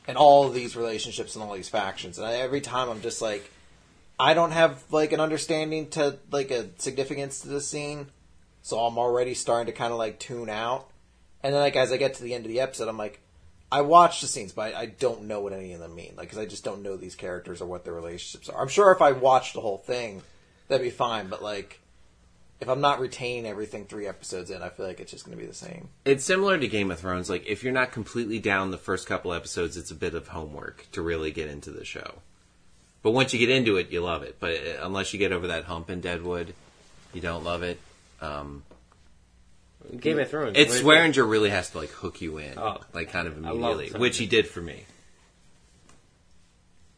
and all of these relationships and all these factions. And I, every time I'm just like, I don't have like an understanding to like a significance to this scene, so I'm already starting to kind of like tune out. And then like as I get to the end of the episode, I'm like, I watched the scenes, but I, I don't know what any of them mean. Like, because I just don't know these characters or what their relationships are. I'm sure if I watched the whole thing, that'd be fine. But like, if I'm not retaining everything three episodes in, I feel like it's just going to be the same.
It's similar to Game of Thrones. Like, if you're not completely down the first couple episodes, it's a bit of homework to really get into the show. But once you get into it, you love it. But uh, unless you get over that hump in Deadwood, you don't love it. Um,
Game of Thrones.
It's Swearengen really has to like hook you in,
Oh.
like kind of immediately, which he did for me.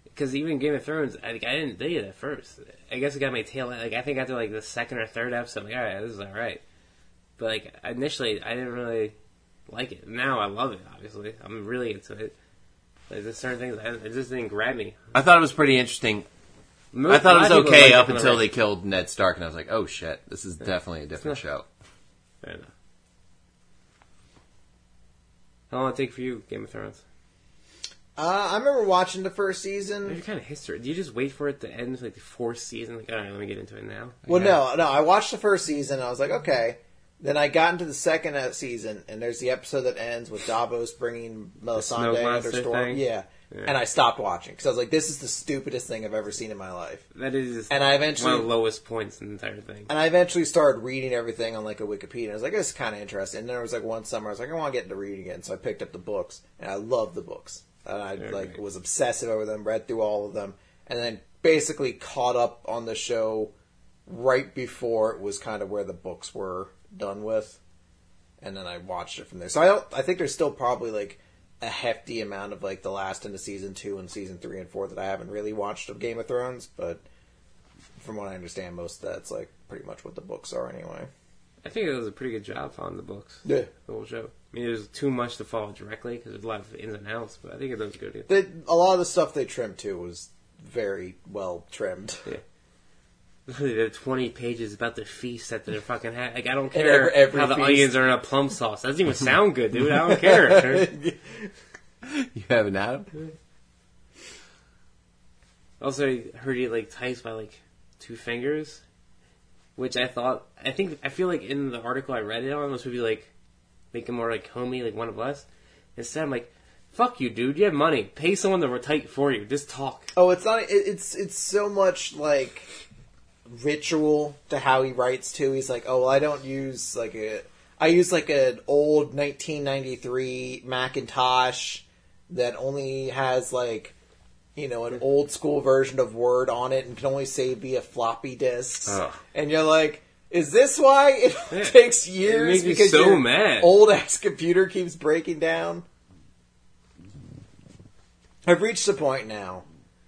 Because even Game of Thrones, I, like, I didn't dig it at first. I guess it got my tail. Like I think after like the second or third episode, I'm like, all right, this is all right. But like initially, I didn't really like it. Now I love it. Obviously, I'm really into it. Like there's certain things, I, it just didn't grab me.
I thought it was pretty interesting.
Mo-
I thought it was
lot of people
okay up
it the
until they killed Ned Stark, and I was like, oh shit, this is definitely a different show.
Fair enough. How long did it take for you, Game of Thrones?
Uh, I remember watching the first
What's
season.
your kind of history? Do you just wait for it to end, like the fourth season? Like, all right, let me get into it now.
Well, no, no. I watched the first season. and I was like, okay. Then I got into the second uh, season, and there's the episode that ends with Davos bringing Melisandre under storm.
thing?
Yeah.
Yeah.
and I stopped watching because I was like, this is the stupidest thing I've ever seen in my life.
That is
And I eventually-
one of the lowest points in the entire thing.
And I eventually started reading everything on like a Wikipedia. And I was like, this is kind of interesting. And then there was like one summer, I was like, I want to get into reading again. So I picked up the books, and I love the books. And I like was obsessive over them, read through all of them, and then basically caught up on the show right before it was kind of where the books were done with. And then I watched it from there. So I don't. I think there's still probably like a hefty amount of like the last into season two and season three and four that I haven't really watched of Game of Thrones, but from what I understand, most of that's like pretty much what the books are anyway.
I think it was a pretty good job following the books,
Yeah.
the whole show. I mean, was too much to follow directly because there's a lot of ins and outs, but I think it was good.
The, a lot of the stuff they trimmed too was very well trimmed.
Yeah. They're 20 pages about the feast that they're fucking having. Like, I don't care
every- every
how the
feast.
onions are in a plum sauce. That doesn't even sound good, dude. I don't care.
You have an Adam?
also, I heard he, like, types by, like, two fingers. Which I thought, I think, I feel like in the article I read it on, was would be like, make him more like homey, like one of us. Instead, I'm like, fuck you, dude. You have money. Pay someone to type for you. Just talk.
Oh, it's not. It, it's it's so much like ritual to how he writes too. He's like, oh, well, I don't use like a. I use like an old 1993 Macintosh that only has like, you know, an old school version of Word on it and can only save via floppy disks. And you're like, is this why it
Yeah.
takes years?
me
because
so
your
mad.
Old ass computer keeps breaking down. I've reached a point now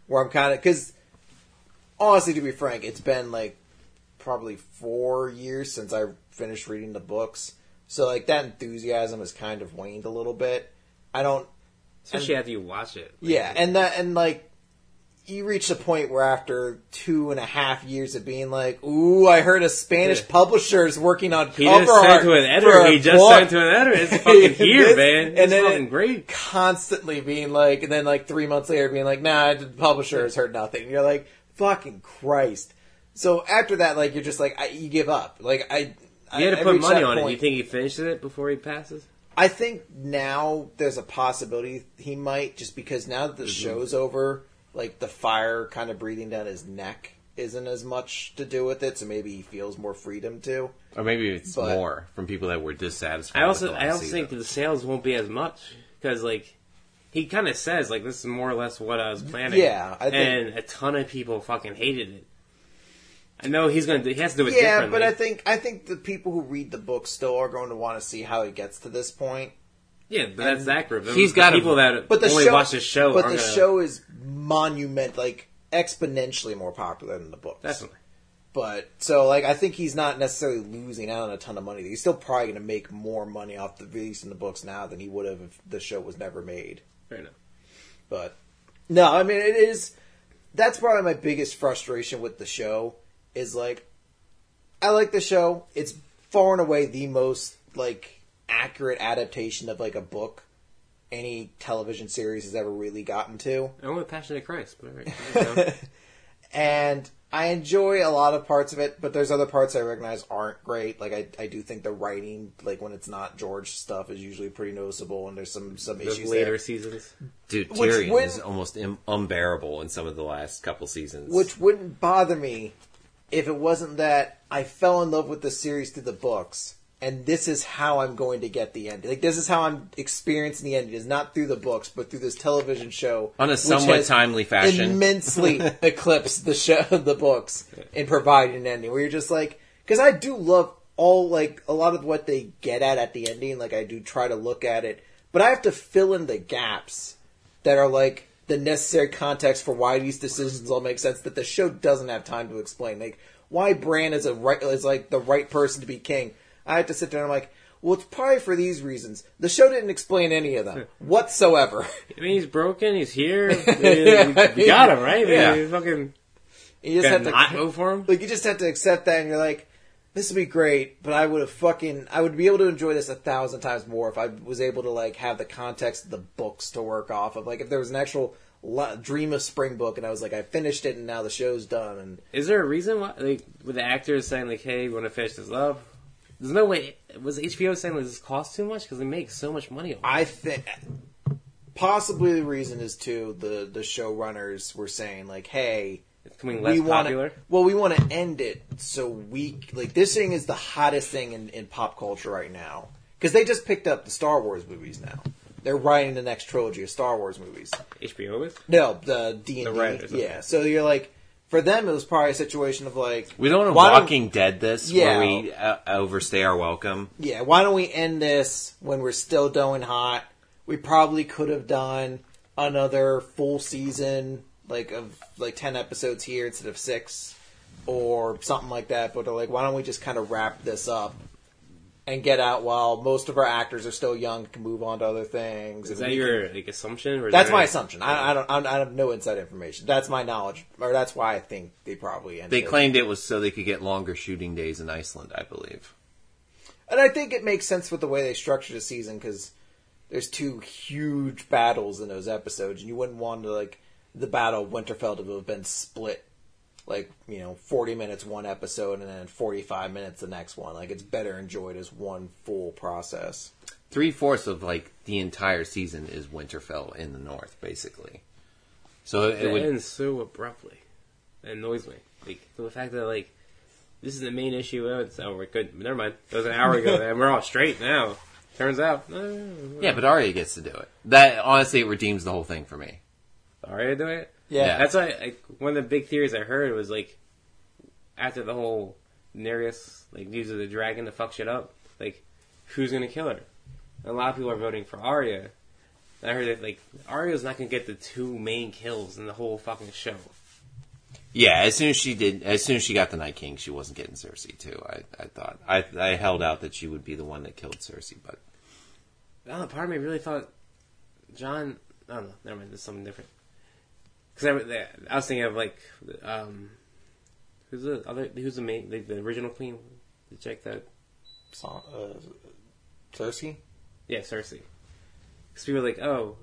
where I'm kind of because honestly, to be frank, it's been like probably four years since I finished reading the books. So like that enthusiasm has kind of waned a little bit. I don't.
Especially after you watch it.
Yeah, and that and like you reach a point where after two and a half years of being like, "Ooh, I heard a Spanish
Yeah.
publisher is working on
He
cover
just
art
to an editor. He just
book."
sent to an editor. It's fucking here,
This-
man.
and then
fucking great.
constantly being like, and then like three months later being like, nah, the publisher has heard nothing. You're like, fucking Christ. So after that, like, you're just like, I, you give up. Like, I.
You had to
I
put money
that
on it. You think he finishes it before he passes?
I think now there's a possibility he might, just because now that the mm-hmm. show's over, like the fire kind of breathing down his neck isn't as much to do with it, so maybe he feels more freedom to.
Or maybe it's
But-
more from people that were dissatisfied.
I also,
with the
I
last
also
season.
think that the sales won't be as much because, like, he kind of says like this is more or less what I was planning.
Yeah, I think-
and a ton of people fucking hated it. I know he's gonna. Do, he has to do it
Yeah,
differently.
but I think I think the people who read the book still are going to want to see how he gets to this point.
yeah, but that's that group.
He's
the
gotta-
people that
But the
only
show,
watch the show.
but the
gonna,
show is monument, like exponentially more popular than the books.
definitely.
But so, like, I think he's not necessarily losing out on a ton of money. He's still probably going to make more money off the release in the books now than he would have if the show was never made.
Fair enough.
But no, I mean, it is. That's probably my biggest frustration with the show. Is like, I like the show. It's far and away the most like accurate adaptation of like a book any television series has ever really gotten to.
I went Passion of Christ, but all right. you know.
and I enjoy a lot of parts of it, but there's other parts I recognize aren't great. Like I, I do think the writing, like when it's not George stuff, is usually pretty noticeable, and there's some some
Those
issues
later
there,
seasons.
Dude,
Which
Tyrion
when-
is almost Im- unbearable in some of the last couple seasons.
which wouldn't bother me if it wasn't that I fell in love with the series through the books, and this is how I'm going to get the ending. Like this is how I'm experiencing the ending. Is not through the books, but through this television show
On a somewhat timely fashion.
immensely eclipsed the show, the books, in providing an ending. Where you're just like, because I do love all like a lot of what they get at at the ending. Like I do try to look at it, but I have to fill in the gaps that are like the necessary context for why these decisions all make sense that the show doesn't have time to explain. Like why Bran is a right is like the right person to be king. I have to sit there and I'm like, well, it's probably for these reasons. The show didn't explain any of them whatsoever.
I mean, he's broken. He's here. we, we got him right.
Yeah.
Fucking
You just have to
not vote for him.
like you just have to accept that and you're like this would be great but i would have fucking i would be able to enjoy this a thousand times more if i was able to like have the context of the books to work off of like if there was an actual dream of spring book and i was like i finished it and now the show's done and
Is there a reason why, like, with the actors saying like, "Hey, we want to finish this up"? There's no way. Was HBO saying this costs too much because they make so much money? On
i think possibly the reason is too the the showrunners were saying like hey
It's becoming less
we
popular.
to well we want to end it so we like this thing is the hottest thing in, in pop culture right now because they just picked up the star wars movies now they're writing the next trilogy of star wars movies
HBO is.
no the d&d
writers,
yeah so you're like for them it was probably a situation of like
We don't want
don't-
Walking Dead this
Yeah.
where we uh, overstay our welcome.
yeah why don't we end this when we're still going hot we probably could have done another full season like of like 10 episodes here instead of 6 or something like that but they're like why don't we just kind of wrap this up and get out while most of our actors are still young can move on to other things
Is that your like assumption? Or
that's my assumption I, I don't I have no inside information that's my knowledge or that's why I think they probably ended
They claimed it was so they could get longer shooting days in Iceland, I believe.
And I think it makes sense with the way they structured the season because there's two huge battles in those episodes, and you wouldn't want to like the battle of Winterfell to have been split like you know 40 minutes one episode and then 45 minutes the next one. Like it's better enjoyed as one full process.
Three fourths of like the entire season is Winterfell in the north, basically. So it
It
would
ends so abruptly. It annoys me. Like the fact that like this is the main issue. Oh, it's, oh we're good. Never mind. it was an hour ago, and we're all straight now. Turns out, no,
yeah, but Arya gets to do it. That honestly, it redeems the whole thing for me.
Arya do it.
Yeah,
That's why like, one of the big theories I heard was like after the whole Daenerys like uses the dragon to fuck shit up, like who's gonna kill her? And a lot of people are voting for Arya. And I heard that like Arya's not gonna get the two main kills in the whole fucking show.
Yeah, as soon as she did, as soon as she got the Night King, she wasn't getting Cersei too. I, I thought I, I held out that she would be the one that killed Cersei, but
I don't know, part of me really thought Jon. I don't know. Never mind. There's something different. Because I, I was thinking of like, um, who's the other? Who's the main? Like, the original queen? The chick that
So, uh, Cersei.
Yeah, Cersei. Because people were like, oh,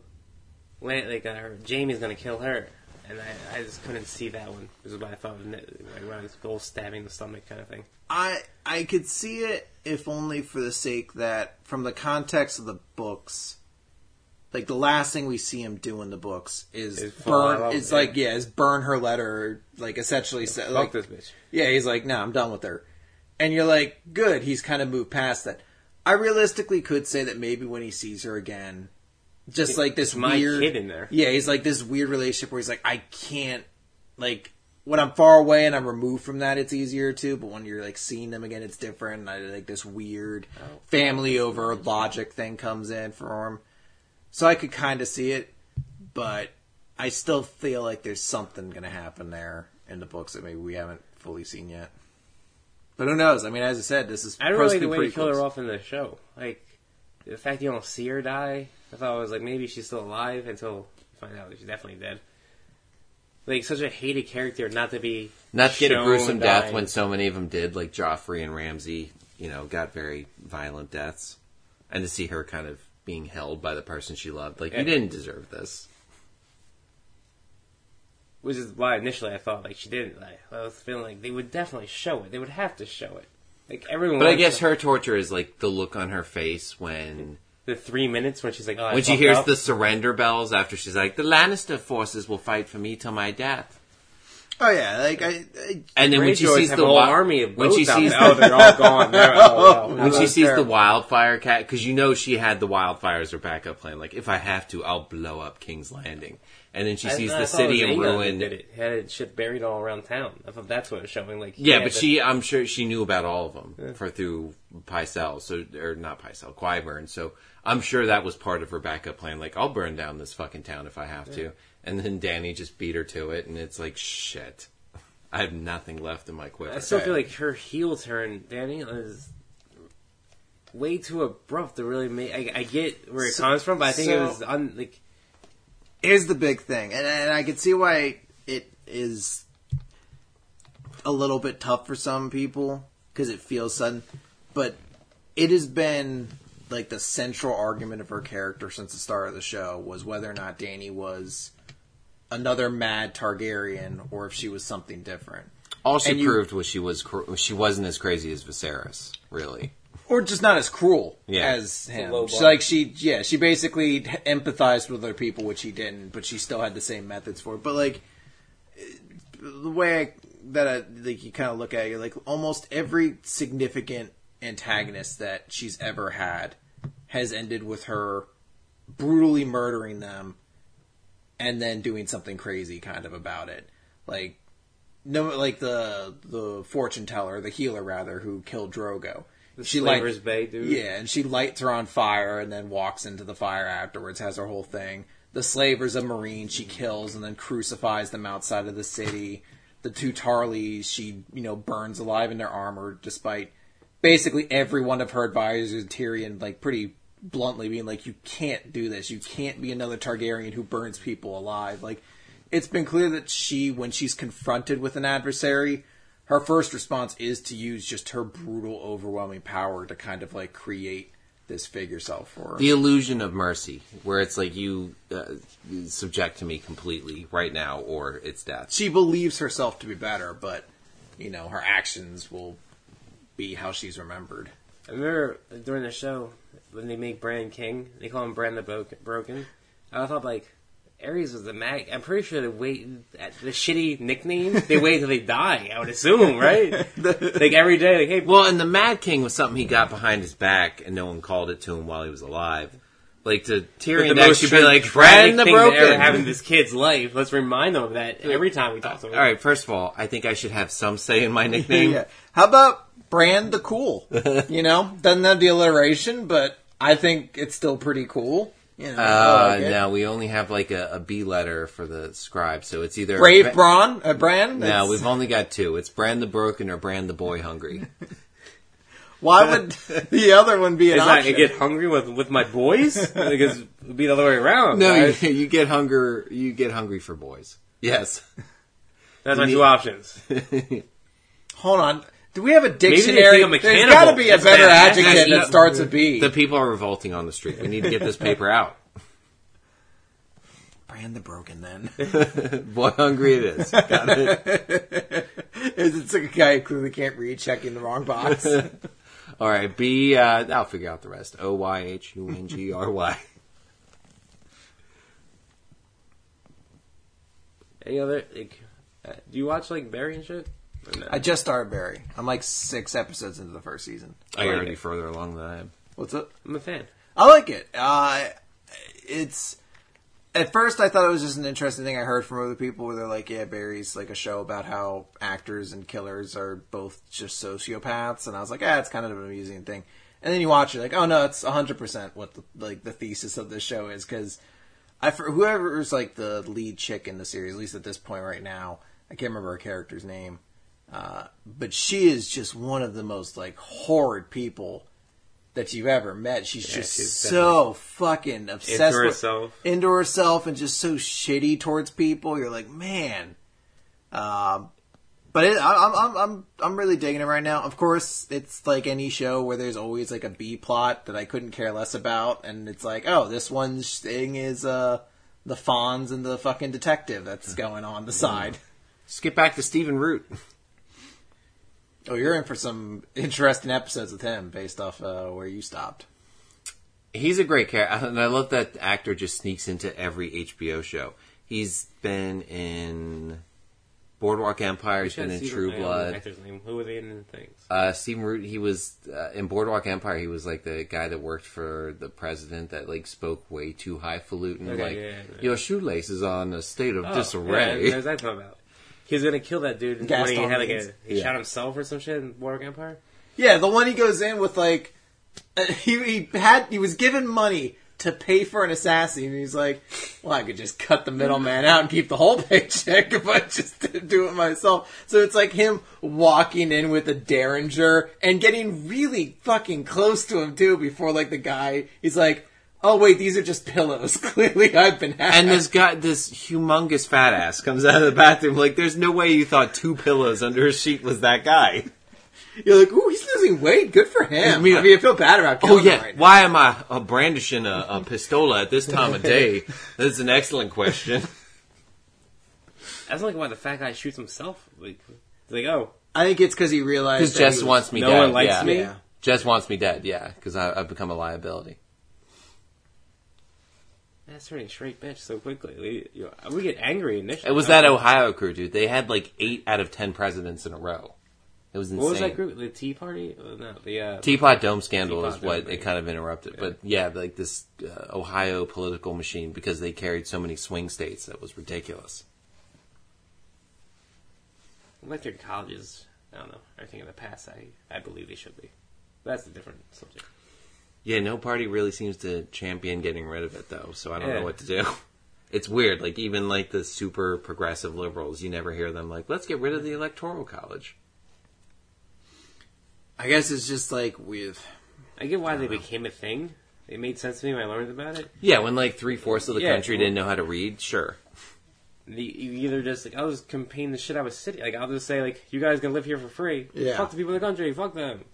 Lan- like uh, Jaime's gonna kill her, and I, I just couldn't see that one. This is what I thought of like, around this whole stabbing the stomach kind of thing.
I I could see it if only for the sake that from the context of the books, like the last thing we see him do in the books is
Is
burn. It's like yeah, is burn her letter. Like essentially,
Fuck
like
this bitch.
yeah, he's like, no, I'm done with her. And you're like, good. He's kind of moved past that. I realistically could say that maybe when he sees her again, just like this
my
weird
kid in there.
Yeah, he's like this weird relationship where he's like, I can't like when I'm far away and I'm removed from that, it's easier to. But when you're like seeing them again, it's different. And I, like this weird oh. family over logic thing comes in for him. So I could kind of see it, but I still feel like there's something going to happen there in the books that maybe we haven't fully seen yet. But who knows? I mean, as I said, this is
I don't really like the
supposed
way
to
you
be
kill her off in the show. Like the fact you don't see her die. I thought it was like maybe she's still alive until you find out that she's definitely dead. Like such a hated character, not to be
not to get a
shown
gruesome death when so many of them did, like Joffrey and Ramsay, you know, got very violent deaths, and to see her kind of being held by the person she loved, like you didn't deserve this.
Which is why initially I thought like she didn't. Like I was feeling like they would definitely show it. They would have to show it. Like everyone.
But I guess her torture is like the look on her face when
the three minutes when she's like, oh, I
when she hears
up.
the surrender bells after she's like, "The Lannister forces will fight for me till my death."
Oh yeah, like I, I
And then when she sees the
whole
wi-
army of
when she sees
there. oh, they're all gone. They're, oh, wow.
when she sees
terrible.
the wildfire cat, because you know she had the wildfires her backup plan. Like, if I have to, I'll blow up King's Landing. And then she
I-
sees
I
the city
was
in
Aegon
ruin.
Did it had shit buried all around town. I thought that's what it was showing. Like
Yeah, but
had
she, I'm sure she knew about all of them for through Pycelle, so or not Pycelle, Qyburn. So I'm sure that was part of her backup plan. Like, I'll burn down this fucking town if I have to. And then Dany just beat her to it, and it's like shit. I have nothing left in my
the, I still feel like her heel turn, Dany, is way too abrupt to really make. I, I get where it
So-
comes from, but I think it
so-
was un, like
here's the big thing, and, and I can see why it is a little bit tough for some people because it feels sudden, but it has been like the central argument of her character since the start of the show was whether or not Dany was another mad Targaryen or if she was something different.
All she
and you-
proved was she was cr- she wasn't as crazy as Viserys, really.
or just not as cruel
Yeah.
as him. She, like she, yeah, she basically empathized with other people, which he didn't, but she still had the same methods for it. But like the way I, that I, like you kind of look at it, like almost every significant antagonist that she's ever had has ended with her brutally murdering them and then doing something crazy kind of about it. Like no, like the the fortune teller, the healer rather, who killed Drogo.
the
She
Slavers
light-
Bay dude.
Yeah, and she lights her on fire and then walks into the fire afterwards. Has her whole thing. The slavers, a marine, she kills and then crucifies them outside of the city. The two Tarleys, she you know burns alive in their armor, despite basically every one of her advisors, Tyrion, like pretty bluntly being like, "You can't do this. You can't be another Targaryen who burns people alive." Like, it's been clear that she, when she's confronted with an adversary, her first response is to use just her brutal, overwhelming power to kind of like create this figure self for her.
The illusion of mercy, where it's like you uh, subject to me completely right now, or it's death.
she believes herself to be better, but you know her actions will be how she's remembered.
I remember during the show when they make Bran king, they call him Bran the Bro- Broken. I thought like Aerys was the mag. I'm pretty sure they wait at the shitty nickname. They wait till they die. I would assume, right? like every day, like hey,
Well, and the Mad King was something he got behind his back, and no one called it to him while he was alive. Like to
But
Tyrion, to actually be like, "Friend the
thing to ever
broken."
happen in this kid's life. Let's remind them of that every time we talk to him.
All right, first of all, I think I should have some say in my nickname.
yeah. How about Brand the Cool? you know, doesn't have the alliteration, but I think it's still pretty cool. You know,
Uh,
like
no, we only have like a, a B letter for the scribe, so it's either
Brave Braun, a Brand.
No,
That's-
we've only got two. It's Brand the Broken or Brand the Boy Hungry.
Why would the other one be an
It's like I get hungry with with my boys because it'd be the other way around.
no,
right?
you, you get hunger. You get hungry for boys. Yes.
that's my
you
two options.
Hold on. Do we have a dictionary?
think I'm a
There's
cannibal.
got to be a better
bad.
adjective
That's-
that starts with B.
The people are revolting on the street. We need to get this paper out.
Brand the Broken, then.
Boy Hungry it is. Got it.
it's like a guy who clearly can't read, checking the wrong box.
All right. B. Uh, I'll figure out the rest. O Y H U N G R Y.
Any other like? Uh, do you watch like Barry and shit? Or no?
I just started Barry. I'm like six episodes into the first season.
Are
I
you
like
already
it.
further along than I am?
What's up?
I'm a fan.
I like it. Uh, it's at first I thought it was just an interesting thing I heard from other people where they're like, "Yeah, Barry's like a show about how actors and killers are both just sociopaths," and I was like, "Ah, it's kind of an amusing thing." And then you watch it, like, "Oh no, it's 100 percent what the like the thesis of this show is." Because I for whoever's like the lead chick in the series, at least at this point right now, I can't remember her character's name, uh, but she is just one of the most like horrid people that you've ever met. She's
Yeah,
just
she's
so fucking obsessed
Into
with
herself.
into herself and just so shitty towards people. You're like, man. Um, but it, I, I'm I'm I'm I'm really digging it right now. Of course, it's like any show where there's always like a B plot that I couldn't care less about, and it's like, oh, this one's thing is uh the Fonz and the fucking detective that's going on the side.
Skip back to Stephen Root.
Oh, you're in for some interesting episodes with him based off uh, where you stopped.
He's a great character, and I love that actor just sneaks into every HBO show. He's been in Boardwalk Empire. He's been in True Blood.
Actor's name. Who were they in the things?
Uh, Stephen Root, he was uh, in Boardwalk Empire. He was like the guy that worked for the president that like spoke way too highfalutin.
Okay,
like
yeah, yeah, yeah.
your shoelace is on a state of
Oh,
disarray.
Yeah, there's that talking about. He was gonna kill that dude when he
Gaston
had like
Means.
a he
Yeah.
shot himself or some shit in Boardwalk Empire.
Yeah, the one he goes in with like he he had he was given money to pay for an assassin, and he's like, "Well, I could just cut the middleman out and keep the whole paycheck if I just do it myself." So it's like him walking in with a derringer and getting really fucking close to him too. Before like the guy, he's like, "Oh wait, these are just pillows. Clearly, I've been hacked."
and this guy, this humongous fat ass, comes out of the bathroom. Like, there's no way you thought two pillows under a sheet was that guy.
you're like, "Ooh, he's losing weight. Good for him."
Me-
I mean, I feel bad about.
Oh
killing him
yeah,
right now.
why am I uh, brandishing a, a pistola at this time of day? That's an excellent question.
That's like why the fat guy shoots himself. Like, like oh,
I think it's because he realized
Because Jess
he was-
wants me
no
dead.
one likes
yeah.
me?
Yeah.
Jess wants me dead. Yeah, because I've become a liability.
That's turning straight bitch so quickly. We, you know, we get angry initially.
It was that Ohio crew, dude. They had like eight out of ten presidents in a row. It was insane.
What was that group? The Tea Party? Uh, no, the uh,
Teapot Dome scandal
Teapot
is what
Dome,
it kind of interrupted. But yeah, like this uh, Ohio political machine because they carried so many swing states that was ridiculous.
electric colleges. I don't know. I think in the past, I I believe they should be. That's a different subject.
Yeah, no party really seems to champion getting rid of it though. So I don't
Yeah.
know what to do. It's weird. Like even like the super progressive liberals, you never hear them like, "Let's get rid of the electoral college."
I guess it's just like with
I get why they became a thing. It made sense to me when I learned about it.
Yeah, when like three fourths of the
Yeah,
country
well-
didn't know how to read, sure.
The, you either just like I'll just campaign the shit out of a city. Like I'll just say like you guys gonna live here for free.
Yeah.
Fuck the people in the country. Fuck them.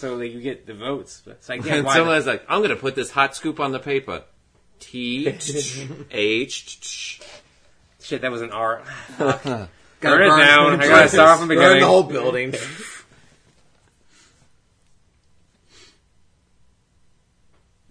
So like you get the votes. So I get
And
why.
someone's like, "I'm going to put this hot scoop on the paper." T H.
shit, that was an R.
Gotta
Burn it down. I gotta start from the
burn
beginning.
the whole building.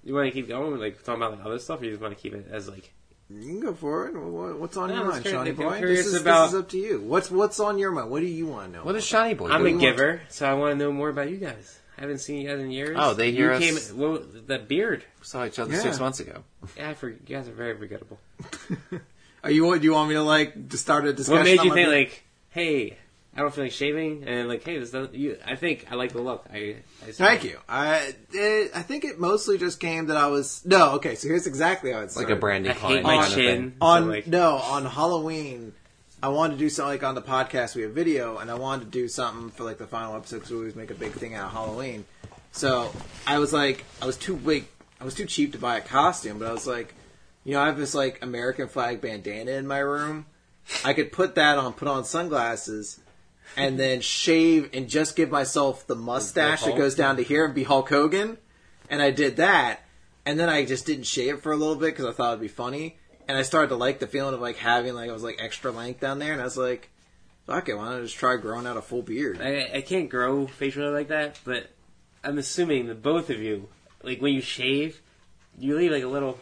You want to keep going, like talking about like other stuff, or you just want to keep it as like
you can go for it. What's on
No,
your mind,
curious-
Seany
I'm
boy?
curious
This is,
about-
this is up to you. What's What's on your mind? What do you want to know?
What is Seany Boy?
I'm a giver, so I want to know more about you guys. I haven't seen you guys in years.
Oh, they hear
you
us-
Came, well, that beard.
saw each other
Yeah.
six months ago.
Yeah, I for, you guys are very forgettable.
Are you? Do you want me to like to start a discussion?
What made
on
you
my
think
beard?
like, hey, I don't feel like shaving, and like, hey, this doesn't. You, I think I like the look. I, I
Thank you. I it, I think it mostly just came that I was no. Okay, so here's exactly how it
Like a Brandy
I
Klein
hate my
kind of thing.
chin.
on
so, like,
no on Halloween. I wanted to do something like on the podcast. We have video, and I wanted to do something for like the final episode because we always make a big thing out of Halloween. So I was like, I was too big. I was too cheap to buy a costume, but I was like, you know, I have this like American flag bandana in my room. I could put that on, put on sunglasses, and then shave and just give myself the mustache that goes down to here and be Hulk Hogan. And I did that, and then I just didn't shave for a little bit because I thought it'd be funny. And I started to like the feeling of like having like I was like extra length down there, and I was like, fuck it, why don't I just try growing out a full beard?
I, I can't grow facial hair like that, but I'm assuming that both of you, like when you shave, you leave like a little.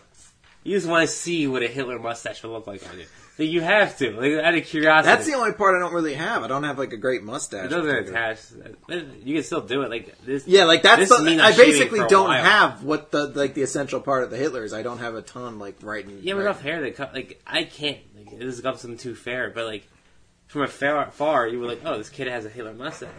You just want to see what a Hitler mustache would look like on you. Like you have to, like out of curiosity.
That's the only part I don't really have. I don't have like a great mustache.
It doesn't attach. You can still do it. Like this.
Yeah, like that's the, I basically don't
while.
have what the like the essential part of the Hitler is. I don't have a ton like right in.
You have
right-
enough hair that cut. Like I can't. Like this is something too fair, but like from a far, you were like, oh, this kid has a Hitler mustache.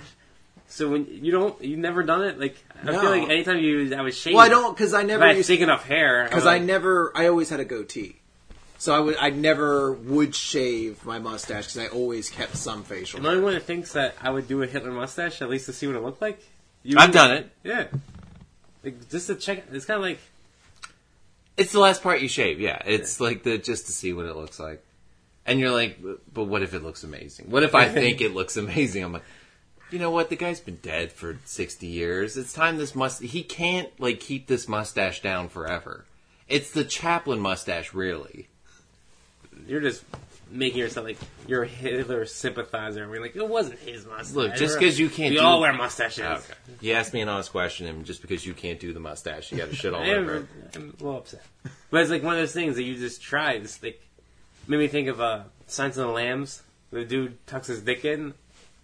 So when you don't, you've never done it. Like I
No.
feel like anytime you, I was shaving.
Well, I don't because I never
I
used
thick enough hair,
because
I'm
I never I always had a goatee, so I would I never would shave my mustache because I always kept some facial.
Am I the only one that thinks that I would do a Hitler mustache at least to see what it looked like? You
I've done it.
Yeah. Like, just to check. It's kind of like
It's the last part you shave. Yeah, it's like the just to see what it looks like. And you're like, but what if it looks amazing? What if I think it looks amazing? I'm like, you know what? The guy's been dead for 60 years. It's time this must. He can't like keep this mustache down forever. It's the Chaplin mustache, really.
You're just making yourself like you're a Hitler sympathizer. We're like it wasn't his mustache.
Look, just because you can't
we
do-
all wear mustaches.
Okay. You asked me an honest question, and just because you can't do the mustache, you got to shit all over it.
I'm a little upset. But it's like one of those things that you just try. It's like made me think of uh, Silence of the Lambs. the dude tucks his dick in.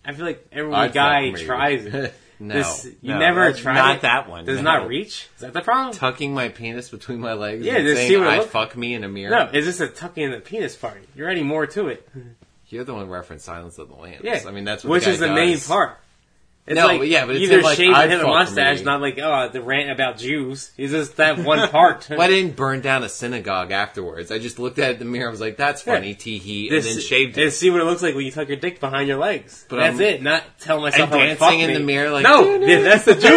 I feel like every
I'd
guy tries. it.
no,
This- you
no,
never tried
Not
it?
that one.
Does
no.
not reach? Is that the problem?
Tucking my penis between my legs.
Yeah,
and
just
saying
see what look-
fuck me in a mirror.
No, it's just a tucking in the penis part. You're adding more to it.
You're the one referencing Silence of the Lambs.
Yeah,
I mean that's what
which
the
is the main part. It's
No,
like
yeah, but it's
either
him like,
shave
I'd
and hit a mustache,
me.
not like oh the rant about Jews. It's just that one part.
Well, I didn't burn down a synagogue afterwards. I just looked at it in the mirror. I was like, "That's funny."
Yeah.
Tee hee, and
This-
then shaved
and
it.
see what it looks like when you tuck your dick behind your legs.
But
that's
I'm-
it. Not tell myself
And
how to
dancing in
me.
the mirror like,
no, yeah, that's the Jew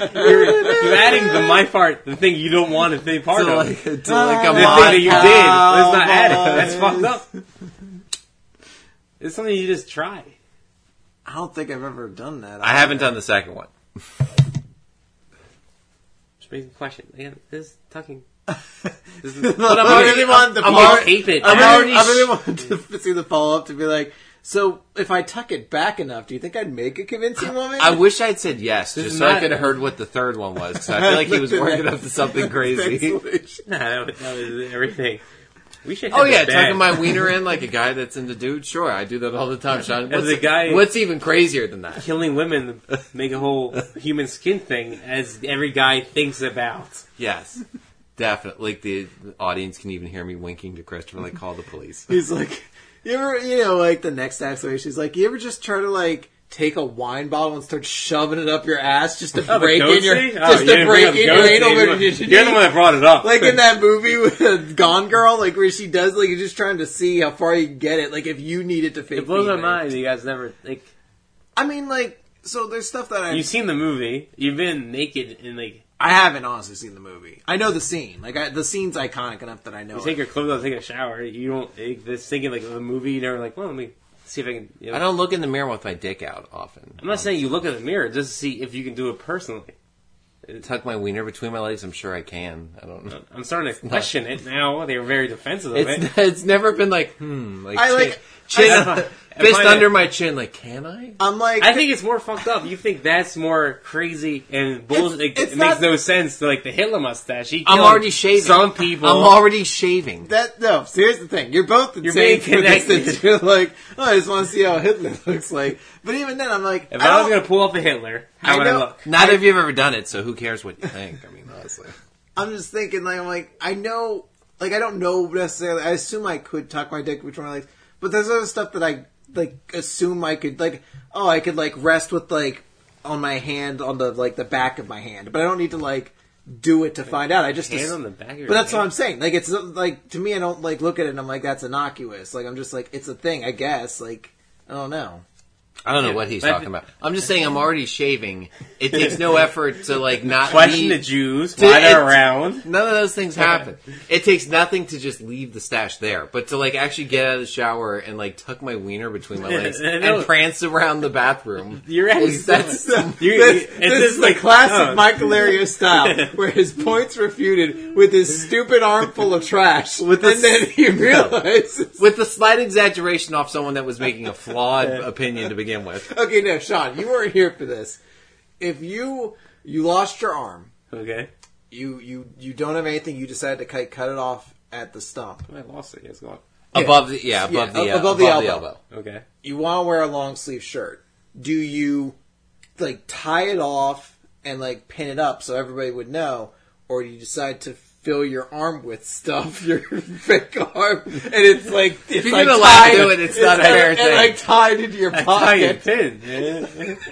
part. You're, you're adding the my part, the thing you don't want to be part
to
of.
like, to like a
the thing that you did. Let's not add it. That's fucked up. It's something you just try.
I don't think I've ever done that.
I haven't done the second one.
Just raising the question. Again, this is tucking. This is,
But
I'm
I
already-
really wanted to
I'm
follow-
already-
tape it.
I
I'm
really,
already
I really
sh-
to see the follow up to be like, so if I tuck it back enough, do you think I'd make a convincing woman?
I wish I'd said yes,
This
just
is
so I
not-
could have heard what the third one was. Because I feel like he was working up to something crazy.
Nah, that was, that was everything. We should. Oh, have
Oh yeah,
the
tucking my wiener in like a guy that's into dude. Sure, I do that all the time, Sean.
As
What's,
a guy-
what's even crazier than that?
killing women make a whole human skin thing as every guy thinks about.
Yes, definitely. Like the audience can even hear me winking to Christopher, like call the police.
He's like, you ever, you know, like the next episode, she's like, you ever just try to like take a wine bottle and start shoving it up your ass just to
Oh, the
break in your,
scene? Oh,
just
you
to break
bring
in your
scene.
anal
You're the-
virginity?
You're the one that brought it up.
like in that movie with Gone Girl, like where she does, like you're just trying to see how far you can get it. Like if you need it to fake
it blows my
feed
mind. You guys never like.
I mean, like, so there's stuff that I
You've seen the movie. You've been naked in like
I haven't honestly seen the movie. I know the scene. Like I, the scene's iconic enough that I know.
you take
it.
take your clothes out, take a shower. You don't like, this thinking like the movie. You never like. Well, let me see if I can. You know.
I don't look in the mirror with my dick out often.
I'm not saying you look in the mirror just to see if you can do it personally.
tuck my wiener between my legs. I'm sure I can. I don't know.
I'm starting to question it now. They're very defensive of it.
It's it's never been like hmm like
I
chin,
like-
chin
I- I
fist
find
under my chin. Like can I?
I'm like,
I think it's more fucked up. You think that's more crazy and bullshit.
It's-
It,
it's
it makes
not-
no sense to like the Hitler mustache. He
I'm
killed
already shaving.
Some people.
I'm already shaving.
that. No, so here's the thing. You're both
You're
insane
being
for
connected.
that You're like, oh, I just want to see how Hitler looks like. But even then, I'm like,
if
I
I, was
don't-
gonna pull off a Hitler, how
I
would I
know-
look?
Neither of you have ever done it, so who cares what you think? I mean, honestly.
I'm just thinking, like, I'm like, I know, like, I don't know necessarily. I assume I could tuck my dick between my legs, but there's other stuff that I like assume I could, like, oh, I could like rest with like on my hand on the like the back of my hand, but I don't need to like do it to find out. I just
Hand
ass-
on the back of your
But that's
hand?
what I'm saying. Like, it's like to me, I don't like look at it and I'm like, that's innocuous. Like, I'm just like, it's a thing, I guess. Like, I don't know.
I don't know what he's
but-
talking about. I'm just saying I'm already shaving. It takes no effort to like not
Question the Jews
To-
why they're around.
None of those things happen. It takes nothing to just leave the stash there, but to like actually get out of the shower and like tuck my wiener between my legs and prance around the bathroom.
You're
Is- that's
You-
this, this is the
like-
classic
oh.
Michael Lario style, where his points refuted with his stupid armful of trash,
With
and
the-
then he realizes.
with the slight exaggeration off someone that was making a flawed opinion to begin with.
Okay, no, Sean, you weren't here for this. If you you lost your arm,
Okay,
you you you don't have anything, you decide to cut cut it off at the stump.
I lost it. Yes, go on.
Above the yeah, above
Yeah,
the uh,
above the elbow.
Okay.
You want to wear a long sleeve shirt. Do you like tie it off and like pin it up so everybody would know, or do you decide to fill your arm with stuff, your fake arm, and it's like it's
you're
like
gonna lie
tied,
to it, it's not a
and-
fair
and,
thing.
like tied into your
Tie your
pocket.
pin.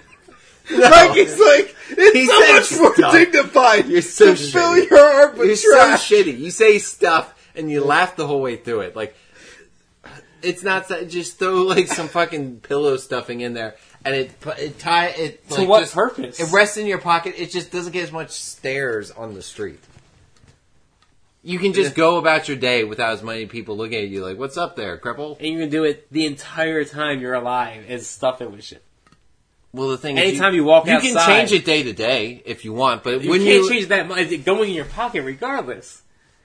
Yeah.
Like it's like it's
He
so
said
much more
stuff.
dignified.
You're so
to fill
shitty.
your arm with
You're
trash.
so shitty. You say stuff and you laugh the whole way through it. Like it's not that- just throw like some fucking pillow stuffing in there and it it tie it
To
like,
what
just-
purpose?
It rests in your pocket. It just doesn't get as much stares on the street. You can just go about your day without as many people looking at you like, "What's up there, cripple?"
and you can do it the entire time you're alive and stuff it with shit.
Well, the thing is,
Anytime you walk
you can change it day to day if you want, but
You
when
can't
you
change that much. It's going in your pocket regardless.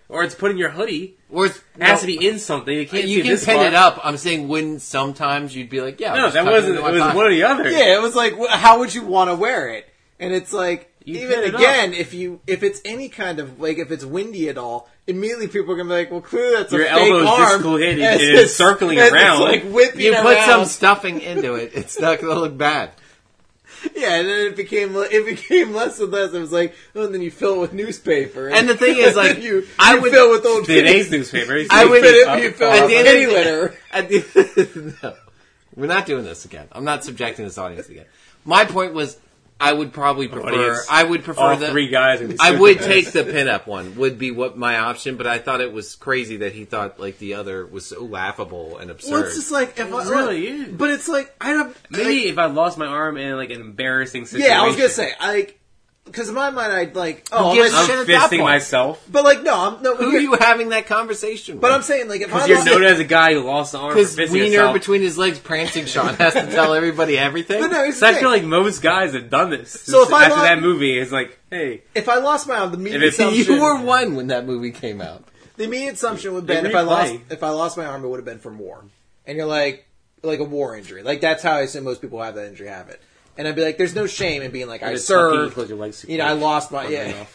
Or it's put in your hoodie.
or it's,
It has to be in something. You can't
you can
this
pin
far.
it up. I'm saying when sometimes you'd be like, "Yeah, I'll
No,
just
that
tuck
wasn't.
into
It
my
was
pocket.
one or the other.
Yeah, it was like, wh- how would you want to wear it? And it's like,
You
even
pin it up.
again, if you if it's any kind of like if it's windy at all, immediately people are gonna be like, well, clearly that's
Your
a fake
elbow's
arm.
dislocated
as
and it's circling
as
around.
It's like whipping
You put
around.
some stuffing into it. It's not going to look bad.
yeah, and then it became it became less and less. It was like, oh, and then you fill it with newspaper,
And the thing is, like,
you,
I
you
would-
fill with old
Today's newspaper.
I
You
would-
fill it, you fill
at
it
the
with
end of
kitty litter.
At the, no, we're not doing this again. I'm not subjecting this audience again. My point was, I would probably prefer.
Audience.
I would prefer
all
the.
three guys. in
I would
suits.
take the pinup one. Would be what my option, but I thought it was crazy that he thought like the other was so laughable and absurd.
Well, it's just like if I,
really is.
but it's like I don't
Maybe if I lost my arm in like an embarrassing situation.
Yeah, I was gonna say, like, because in my mind, I'd like, oh,
gives
I'm
shit at that
fisting
point?
myself
but like, no, I'm no.
Who are
here-
you having that conversation with?
But I'm saying, like, if I
because you're
lost-
known as a guy who lost the arm for
because
fisting
wiener
himself.
between his legs prancing. Sean has to tell everybody everything.
But no, here's
So I feel like most guys have done this.
So if I
after
lo-
that movie, it's like, hey,
if I lost my arm, the immediate
If it's-
assumption,
you were one when that movie came out.
the immediate assumption would have
They
been if I lost if I lost my arm, it would have been from war. And you're like, like a war injury. Like that's how I assume most people who have that injury have it. And I'd be like, there's no shame in being like, I served.
legs
You know, I lost my yeah.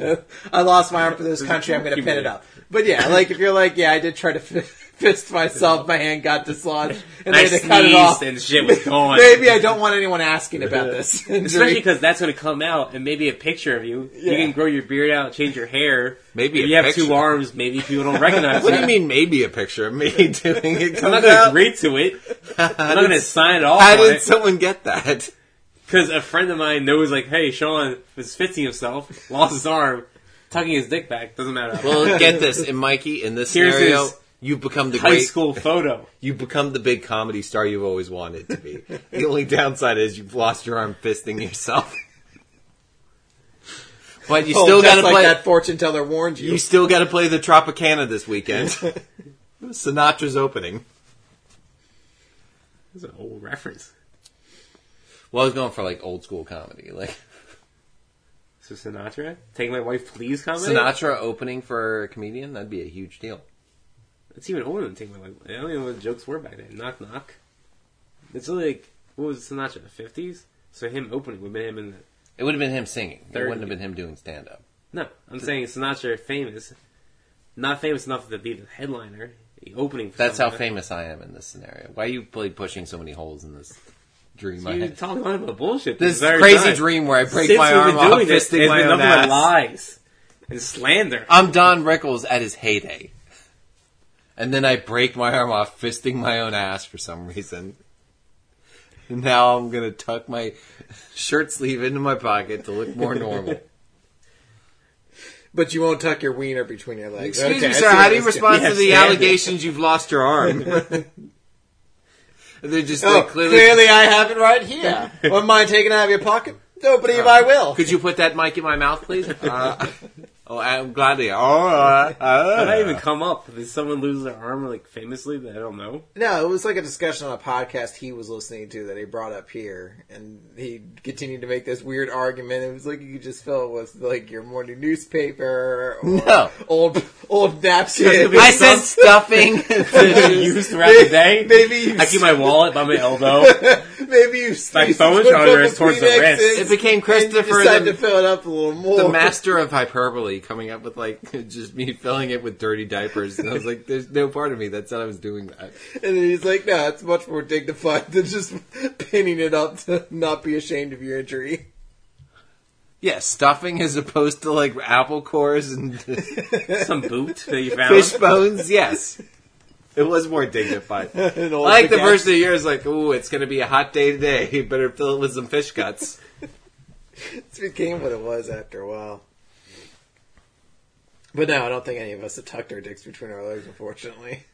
I lost my arm for this country. I'm going to pin it up. But yeah, like if you're like, yeah, I did try to fist myself. My hand got dislodged, and
And I
they had to cut it off.
and shit was gone.
Maybe I don't want anyone asking about this.
Especially because that's going to come out and maybe a picture of you.
Yeah.
You can grow your beard out, change your hair.
Maybe
if
a
you have two arms, maybe people don't recognize it.
What do
you.
you mean? Maybe a picture of me doing it
I'm not going to agree to it. I'm not going to sign it off
How did
it.
someone get that?
Because a friend of mine knows, like, hey, Sean was fisting himself, lost his arm, tucking his dick back. Doesn't matter.
Well, get this, and Mikey, in this
Here's
scenario,
his
you've become the
high
great,
school photo.
you've become the big comedy star you've always wanted to be. the only downside is you've lost your arm fisting yourself. But you
Oh,
still got to
like
play.
that fortune teller warned you.
You still got to play the Tropicana this weekend. Sinatra's opening.
That's an old reference.
Well, I was going for like old school comedy, like
So Sinatra? Take My Wife Please comedy?
Sinatra opening for a comedian. That'd be a huge deal.
It's even older than My Wife. I don't even know what the jokes were back then. Knock Knock. It's like, what was Sinatra, the 50s? So him opening would have been him in the...
It would have been him singing. It wouldn't have been him doing stand up.
No, I'm saying Sinatra famous. Not famous enough to be the headliner. The opening for
That's how
something.
famous I am in this scenario. Why are you like pushing so many holes in this dream? I
You
had?
talk about bullshit.
This
entire
crazy
time.
dream where I break
Since
my arm off
this,
fisting my own ass.
lies and slander.
I'm Don Rickles at his heyday. And then I break my arm off fisting my own ass for some reason. And now I'm gonna tuck my shirt sleeve into my pocket to look more normal.
but you won't tuck your wiener between your legs.
Excuse
Okay,
me, sir, how do you respond to the allegations you've lost your arm? They're just
Oh,
like,
clearly,
clearly,
I have it right here. Wouldn't mind taking it out of your pocket? Don't believe I will.
Could you put that mic in my mouth, please? Uh, oh, I'm gladly. Oh, uh,
How did that
uh.
even come up? Did someone lose their arm like famously that I don't know?
No, it was like a discussion on a podcast he was listening to that he brought up here, and he continued to make this weird argument. It was like you could just fill it with like your morning newspaper, or
No.
old old napkin.
I said stuffing.
Used throughout the day.
Maybe you,
I keep my wallet by my elbow.
maybe you
My
you
phone charger
a
is towards the wrist.
It became
and you
Christopher
decided
the-
to fill it up a little more.
the master of hyperbole coming up with like just me filling it with dirty diapers and I was like there's no part of me that said I was doing that
And then he's like, no, it's much more dignified than just pinning it up to not be ashamed of your injury.
yeah stuffing as opposed to like apple cores and
Some boot that you found.
fish bones yes it was more dignified I
And old
like the
baguette.
first of the year is like ooh it's gonna be a hot day today you better fill it with some fish guts
It became what it was after a while. But no, I don't think any of us have tucked our dicks between our legs, unfortunately.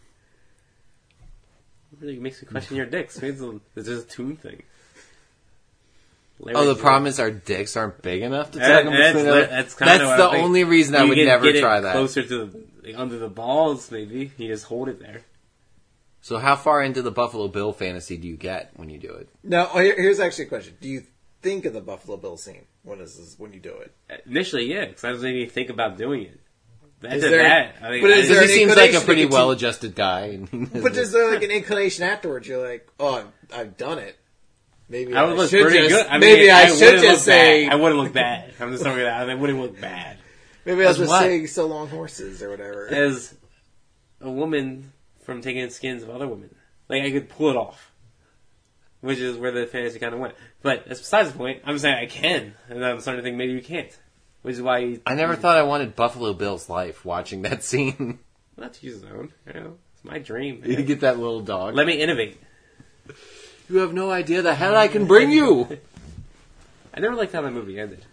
really makes me question your dicks. Maybe it's a, it's a tune thing.
oh the problem is our dicks aren't big enough to
That-
tuck them
that's,
between our-
that- that's, kinda
that's the only reason I would
can
never
get it
try that
Closer to the, like, under the balls, maybe. You just hold it there.
so how far into the Buffalo Bill fantasy do you get when you do it
Now, oh, here's actually a question: Do you think of the Buffalo Bill scene when is this, when you do it?
Initially, yeah, because I was even think about doing it. After
Is there-
that, I mean,
but is there
he seems like a pretty well-adjusted guy.
But is there like an inclination afterwards? You're like, oh, I've, I've done it. Maybe
I would look
should
pretty
just,
good. I mean,
maybe I,
wouldn't
should just say.
bad. I wouldn't look bad. I'm just throwing it out. I wouldn't look bad.
Maybe I'll
As
just
what?
say so long horses or whatever.
As a woman from taking the skins of other women, like I could pull it off, which is where the fantasy kind of went. But that's besides the point. I'm saying I can, and I'm starting to think maybe you can't, which is why you,
I never thought I wanted Buffalo Bill's life watching that scene.
not to use his own. You know, it's my dream.
you get that little dog.
Let me innovate.
you have no idea the hell I can bring you.
I never liked how that movie ended.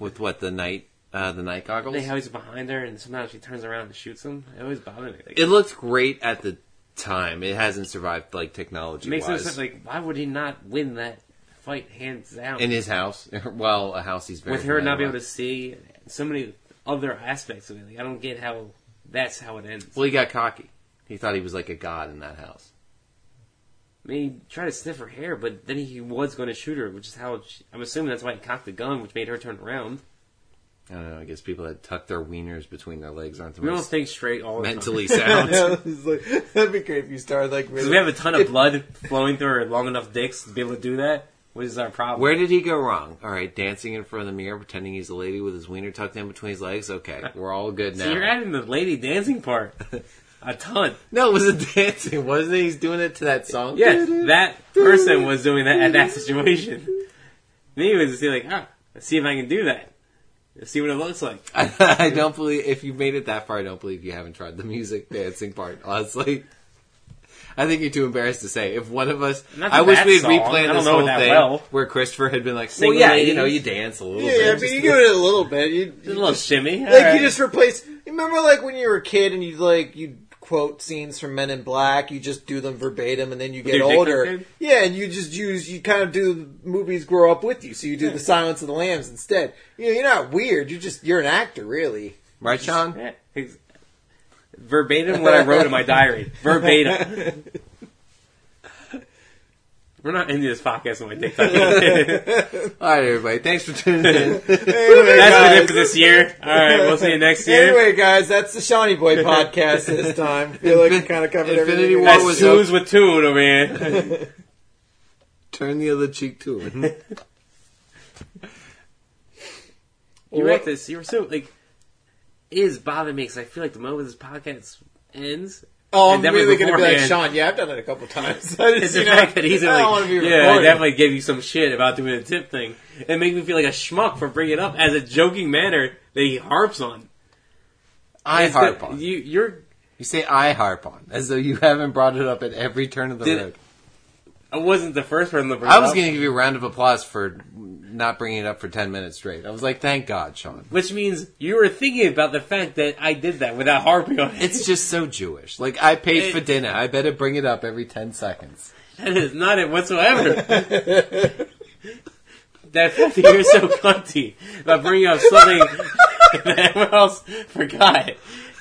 With what the night, uh, the night goggles.
Like how he's behind her, and somehow she turns around and shoots him. It always bothered me. Like,
It looked great at the time. It hasn't survived like technology
it makes no
wise.
sense. Like, why would he not win that fight hands down?
in his house, well, a house he's very
with her not
familiar
being able to see so many other aspects of it. Like, I don't get how that's how it ends.
Well, he got cocky. He thought he was like a god in that house.
I mean, he tried to sniff her hair, but then he was going to shoot her, which is how she, I'm assuming that's why he cocked the gun, which made her turn around.
I don't know. I guess people that tuck their wieners between their legs aren't the
We don't
most
think straight all the
mentally
time.
sound.
It's like, that'd be great if you started like really.
we have a ton of blood flowing through our long enough dicks to be able to do that, which is our problem.
Where did he go wrong? All right, dancing in front of the mirror, pretending he's a lady with his wiener tucked in between his legs. Okay, we're all good now.
so you're adding the lady dancing part a ton.
no, it wasn't dancing, wasn't it? He's doing it to that song.
Yeah, that person was doing that at that situation. Me was just like, ah, let's see if I can do that. Let's see what it looks like.
I don't believe if you made it that far. I don't believe you haven't tried the music dancing part. Honestly, I think you're too embarrassed to say. If one of us, I wish we'd
song.
replay this whole thing
well.
where Christopher had been like, "Well,
Single
yeah,
ladies.
you know, you dance a little
yeah,
bit."
yeah, but
just
you
to-
give it a little bit. You,
Just a little shimmy.
like
alright.
you just replace. You remember like when you were a kid and you like you quote scenes from Men in Black. You just do them verbatim, and then you get older. Yeah, and you just use you kind of do movies grow up with you. So you do the Silence of the Lambs instead. You know, you're not weird. You just you're an actor, really.
right, Sean?
Yeah, ex- verbatim what I wrote in my diary. Verbatim. We're not into this podcast on my TikTok. That's
All right, everybody, thanks for tuning in.
Anyway,
been
guys,
it for this year. All right, we'll see you next year.
anyway, guys, that's the Seany Boy podcast this time. I feel like we kind of covered
Infinity
everything.
War was
Suze with Toon over here.
Turn the other cheek to it.
You write this. You were so like. It is bothering me because I feel like the moment this podcast ends,
Oh, I'm
And definitely
really going to be like. Sean. Yeah, I've done it a couple times. I
it's
just,
the
you know,
fact that he's
I
like,
want to be
yeah, I definitely gave you some shit about doing a tip thing, and make me feel like a schmuck for bringing it up as a joking manner that he harps on.
I
It's
harp
the-
on.
You, you're.
You say I harp on, as though you haven't brought it up at every turn of the
Did-
road.
I wasn't the first person to bring
I was going to give you a round of applause for not bringing it up for 10 minutes straight. I was like, thank God, Sean.
which means you were thinking about the fact that I did that without harping on it.
It's just so Jewish. Like, I paid for dinner. I better bring it up every 10 seconds.
That is not it whatsoever. that fact that you're so cunty about bringing up something that everyone else forgot.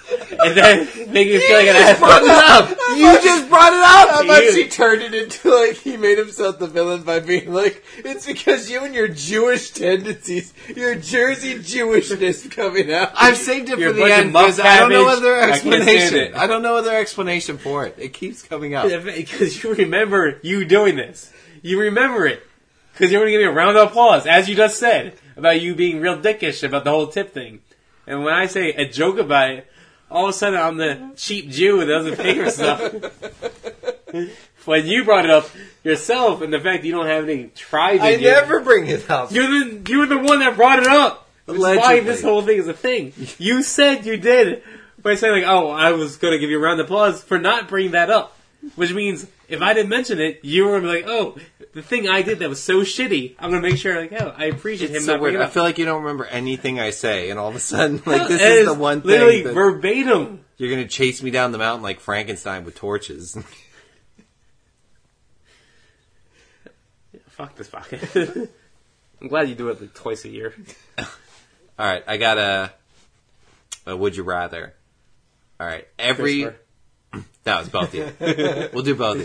And then making me feel like an asshole.
Brought it up! You just brought it
How
up!
about
You-
she turned it into like he made himself the villain by being like, it's because you and your Jewish tendencies, your Jersey Jewishness coming out.
I've saved it
You're
for
a
the
bunch of
end
muck
because I don't know
cabbage.
other
I can't stand
explanation.
it.
I don't know other explanation for it. It keeps coming up.
Because you remember you doing this. You remember it. Because you're going to give me a round of applause, as you just said, about you being real dickish about the whole tip thing. And when I say a joke about it, all of a sudden I'm the cheap Jew that doesn't pay for stuff. when you brought it up yourself and the fact that you don't have any tribe
I
you,
never bring it up.
you're the, you're the one that brought it up. Is why this whole thing is a thing. You said you did by saying like, "Oh, I was going to give you a round of applause for not bringing that up," which means if I didn't mention it, you were gonna be like, "Oh, the thing I did that was so shitty." I'm going to make sure like, "Oh, I appreciate him
It's
not
so weird. I feel like you don't remember anything I say, and all of a sudden, like, this is the one
literally
thing that
verbatim.
you're going to chase me down the mountain like Frankenstein with torches.
Fuck this podcast. I'm glad you do it like twice a year.
All right, I got a, a would you rather. All right, every
Christopher.
That was both of you. we'll do both.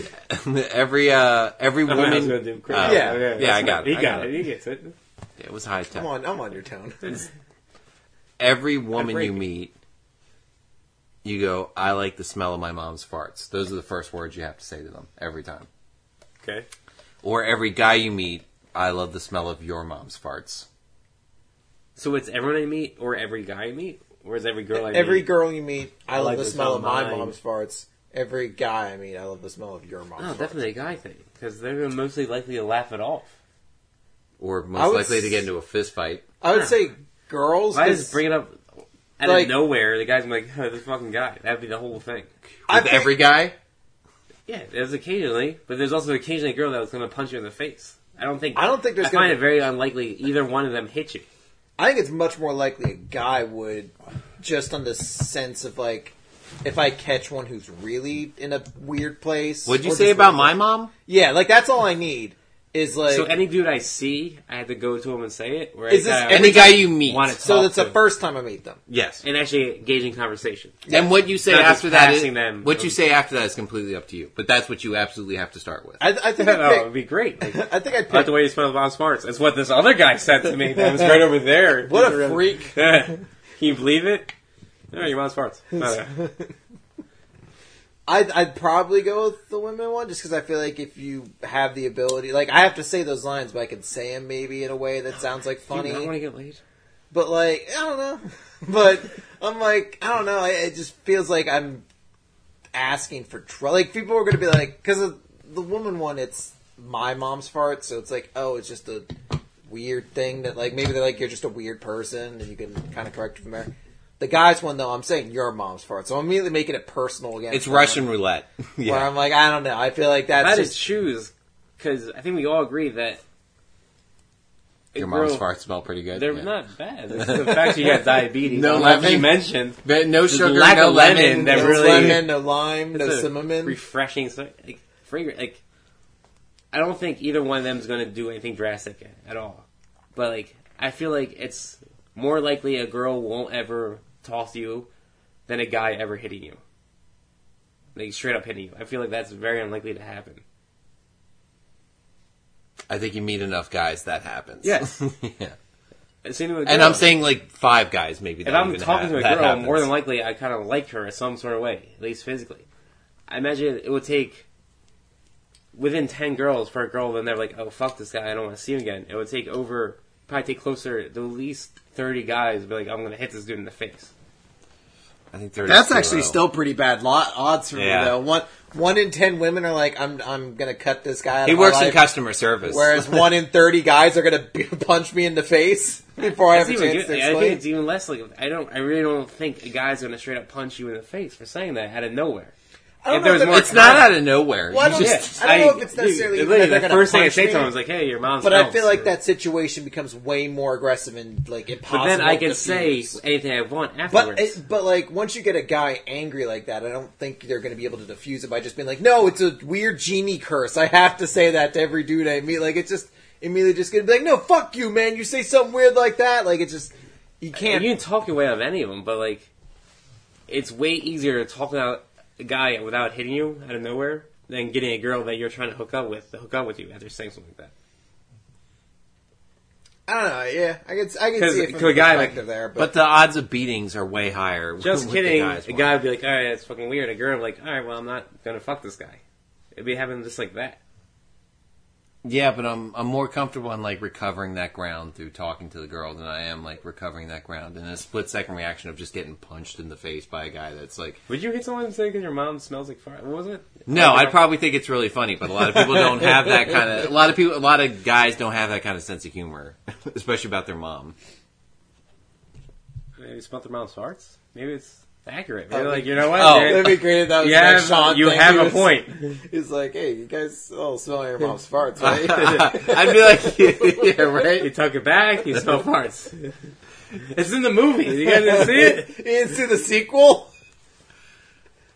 of you. every uh, every
I, mean, was
woman.
gonna do
Oh,
Yeah.
yeah,
that's
I got
He
it. I
got,
got
it.
it.
He gets it.
It was high tech.
I'm on, I'm on your town.
Every woman you
it.
meet, you go, "I like the smell of my mom's farts." Those are the first words you have to say to them every time.
Okay.
Or every guy you meet, I love the smell of your mom's farts.
So it's everyone I meet, or every guy I meet, or is every girl I
Every
meet?
girl you meet, I, love
like
the
the
smell
smell
of
of
my
mine.
mom's farts. Every guy I meet, I love the smell of your mom's
No. Oh, definitely a guy thing because they're mostly likely to laugh it off.
Or most
would
likely to get into a fist fight.
I would say girls.
If I
'cause
just bring it up out
Like-
of nowhere, the guy's gonna be like, oh, "This fucking guy." That'd be the whole thing.
I
With
think-
every guy?
Yeah, there's occasionally, but there's also occasionally a girl that was gonna punch you in the face. I don't think.
I don't think there's
I
gonna
find
be-
it very unlikely either one of them hit you.
I think it's much more likely a guy would, just on the sense of like, if I catch one who's really in a weird place.
What'd you
or
say
just
about
really-
my mom?
Yeah, like that's all I need. Is like
so any dude I see, I have to go to him and say it. Or
Is this
gotta
Any guy you meet.
want to
so
talk
that's the first time I meet them.
Yes.
and actually engaging in conversation.
And what you say
Not just
after that is
passing them.
what you say after that is completely up to you. But that's what you absolutely have to start with.
I, I think
no,
I oh,
it'd
pick.
be great. Like,
I think I
I like
pick.
the way you smell Bob Smarts. That's what this other guy said to me. That was right over there.
What a freak!
Can you believe it? No, your mom's farts.
I'd, I'd probably go with the women one just because I feel like if you have the ability, like I have to say those lines, but I can say them maybe in a way that sounds like funny.
I want to get laid.
But like, I don't know. But I'm like, I don't know. It it just feels like I'm asking for trouble. Like people are going to be like, because of the woman one, it's my mom's fart, so it's like, oh, it's just a weird thing that like maybe they're like you're just a weird person and you can kind of correct it from there. The guys one though, I'm saying your mom's fart, so I'm immediately making it personal again.
It's Russian roulette.
Where
yeah.
I'm like, I don't know. I feel like that's
That
just
is choose because I think we all agree that
Your mom's
girl-
farts smell pretty good.
They're
Yeah.
not bad. It's the fact you got diabetes.
No
No lemon.
lemon.
You mentioned
But no
There's
sugar,
lack
no
of
lemon.
lemon that
no
really-
lemon, no lime, no cinnamon.
refreshing, so- like fragrant. Like I don't think either one of them is going to do anything drastic at all. But like I feel like it's more likely a girl won't ever toss you than a guy ever hitting you. Like straight up hitting you. I feel like that's very unlikely to happen.
I think you meet enough guys that happens.
Yes.
yeah.
A
And. I'm saying like five guys maybe.
if I'm talking
ha-
to a girl, more than likely I kind of like her in some sort of way, at least physically. I imagine it would take within ten girls for a girl, then they're like, "Oh fuck this guy, I don't want to see him again." It would take over, probably take closer at least thirty guys. Be like, "I'm going to hit this dude in the face."
I think there is
That's
zero.
actually still pretty bad lot odds for
Yeah.
me though. One one in ten women are like, I'm I'm gonna cut this guy. Out
He
of my
works in
life.
customer service.
Whereas one in thirty guys are gonna b- punch me in the face before I have
That's
a
even
chance
good.
to
I think
explain.
it's even less like I don't. I really don't think a guy's going to straight up punch you in the face for saying that out of nowhere.
I don't
if
know if
was more
it's not out of nowhere.
Well, I
You
don't-
just-
I don't know if it's necessarily
dude,
even that
the
they're gonna
first thing I
punch
say to
me.
someone is like, "Hey, your mom's."
But I
smells,"
feel like
or-
that situation becomes way more aggressive and like impossible.
But then I
to
can say
defuse.
anything I want
But
afterwards.
it, but like once you get a guy angry like that, I don't think they're going to be able to defuse it by just being like, "No, it's a weird genie curse." I have to say that to every dude I meet. Like it's just immediately just going to be like, "No, fuck you, man! You say something weird like that." Like it's just you can't.
You can talk your way out of any of them, but like, it's way easier to talk out a guy without hitting you out of nowhere than getting a girl that you're trying to hook up with to hook up with you after saying something like that.
I don't know. Yeah, I can I can
'Cause
see it from
to a
the
guy, like-
perspective there, but,
but the odds of beatings are way higher.
Just
with the
kidding.
guys
a guy would be like, "All right, that's fucking weird." A girl would be like, "All right, well, I'm not gonna fuck this guy." It'd be happening just like that.
Yeah, but I'm I'm more comfortable in like recovering that ground through talking to the girl than I am like recovering that ground in a split second reaction of just getting punched in the face by a guy that's like.
Would you hit someone and say because your mom smells like fart? What was it?
No, I'd probably think it's really funny, but a lot of people don't have that kind of. A lot of people, a lot of guys don't have that kind of sense of humor, especially about their mom.
maybe smell their mom's farts. Maybe it's accurate. Maybe like you know what?
Oh.
There-
That'd be great if that was
you have,
Sean
you
thing.
have
He
a
was-
point.
He's like, "Hey, you guys all smell your mom's farts, right?"
I'd be like, yeah, right.
You tuck it back, you smell farts. It's in the movie. You guys didn't see it?
you didn't see the sequel?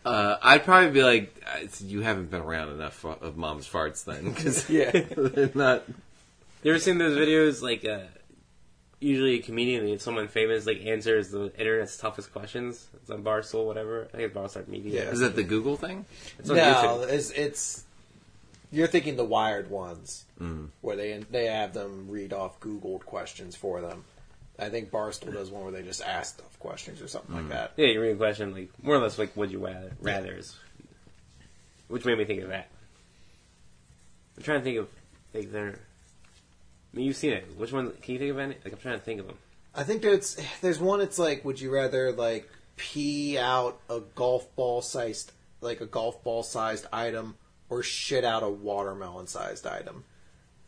Uh, I'd probably be like, uh, you haven't been around enough of mom's farts then, because
Yeah.
they're not.
You ever seen those videos like uh, usually a comedian and someone famous like answers the internet's toughest questions? It's on Barstool, whatever. I think it's Barstool Media.
Yeah.
Is that the Google thing?
It's on
No,
YouTube.
it's, it's you're thinking the wired ones
Mm.
where they they have them read off Googled questions for them. I think Barstool does one where they just ask tough questions or something
Mm.
like that.
Yeah, you read a question like more or less like would you rather rather is which made me think of that. I'm trying to think of Like they're. I mean, you've seen it. Which one? Can you think of any? Like I'm trying to think of them.
I think there's there's one. It's like, would you rather like pee out a golf ball sized like a golf ball sized item or shit out a watermelon sized item?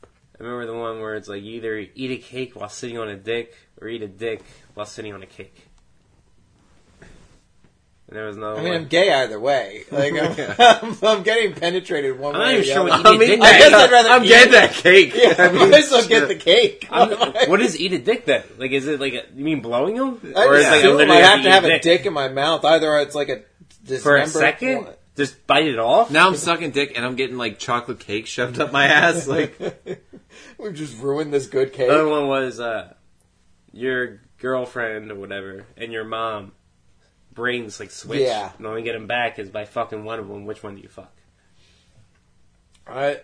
I remember the one where it's like you either eat a cake while sitting on a dick or eat a dick while sitting on a cake. And there was no.
I mean,
one.
I'm gay either way. Like I'm, I'm, getting penetrated one
I'm
way
not
or
even sure
other.
what eat a dick
I guess. I'd rather
I'm
eat
getting
it.
that cake.
Yeah, I
I mean,
might as well get the cake.
What is eat a dick then? Like, is it like a, you mean blowing them,
I
or is
just
like
assume
literally
I have to have a dick in my mouth. Either it's like a
for a second?
one-
Just bite it off.
Now I'm sucking dick and I'm getting like chocolate cake shoved up my ass. Like,
We've just ruined this good cake.
The other one was uh, your girlfriend or whatever, and your mom brains like switch.
Yeah.
And the only get them back is by fucking one of them. Which one do you fuck?
I,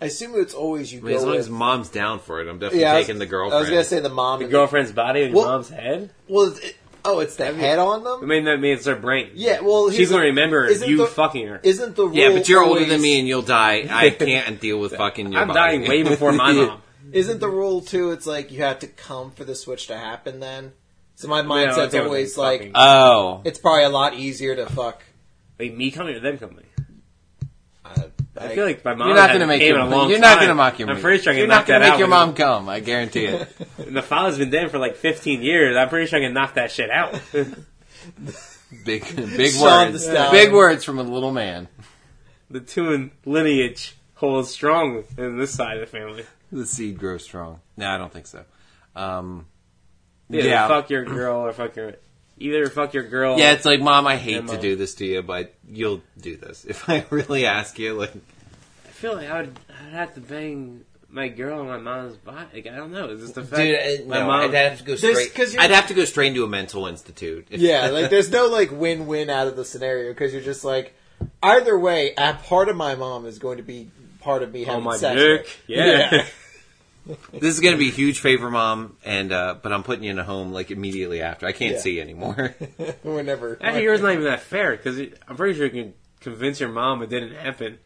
I assume it's always you
I mean,
go
as long
with.
as mom's down for it, I'm definitely
yeah, I was-
taking the girlfriend.
I was gonna say the mom.
The
and
girlfriend's body and your
Well-
mom's head.
well, it, oh, it's the head on them?
I
them.
mean, that means their brain.
Yeah, well,
she's gonna
the-
remember
isn't
you
the-
fucking her.
Isn't the rule
yeah, but you're older
always-
than me and you'll die. I can't deal with fucking your
I'm
body.
dying way before my mom.
Isn't the rule too? It's like you have to come for the switch to happen. Then, so my mindset's
that's what
always
I'm
like
fucking-
Oh.
it's probably a lot easier to fuck.
Like me coming or them coming.
I,
I feel like my mom.
You're not gonna make
came
your
in a
You're not gonna mock your.
I'm pretty sure I can
You're
knock
not gonna make
out
your mom come. I guarantee it.
And the father's been dead for like 15 years. I'm pretty sure I can knock that shit out.
Big, big
Sean
words.
Stallion.
Big words from a little man.
the Toon lineage holds strong in this side of the family.
The seed grows strong. No, I don't think so. Um,
Yeah,
Yeah.
fuck your girl or fuck your. Either fuck your girl.
yeah, it's like, mom, I hate to
Mom.
do this to you, but you'll do this if I really ask you. Like,
I feel like I would I'd have to bang my girl on my mom's body. Like, I don't know. Is this the fact
dude, uh,
my
no,
mom?
I'd have to go
There's-
straight.
'cause you're-
I'd have to go straight into a mental institute. If-
Yeah, like there's no like win-win out of the scenario because you're just like either way, a part of my mom is going to be part of me
on
having
my
sex.
dick.
with.
Yeah.
this is going to be a huge favor, mom, and uh, but I'm putting you in a home like immediately after. I can't
Yeah.
see anymore.
Whenever.
Actually, yours not even that fair because I'm pretty sure you can convince your mom it didn't happen.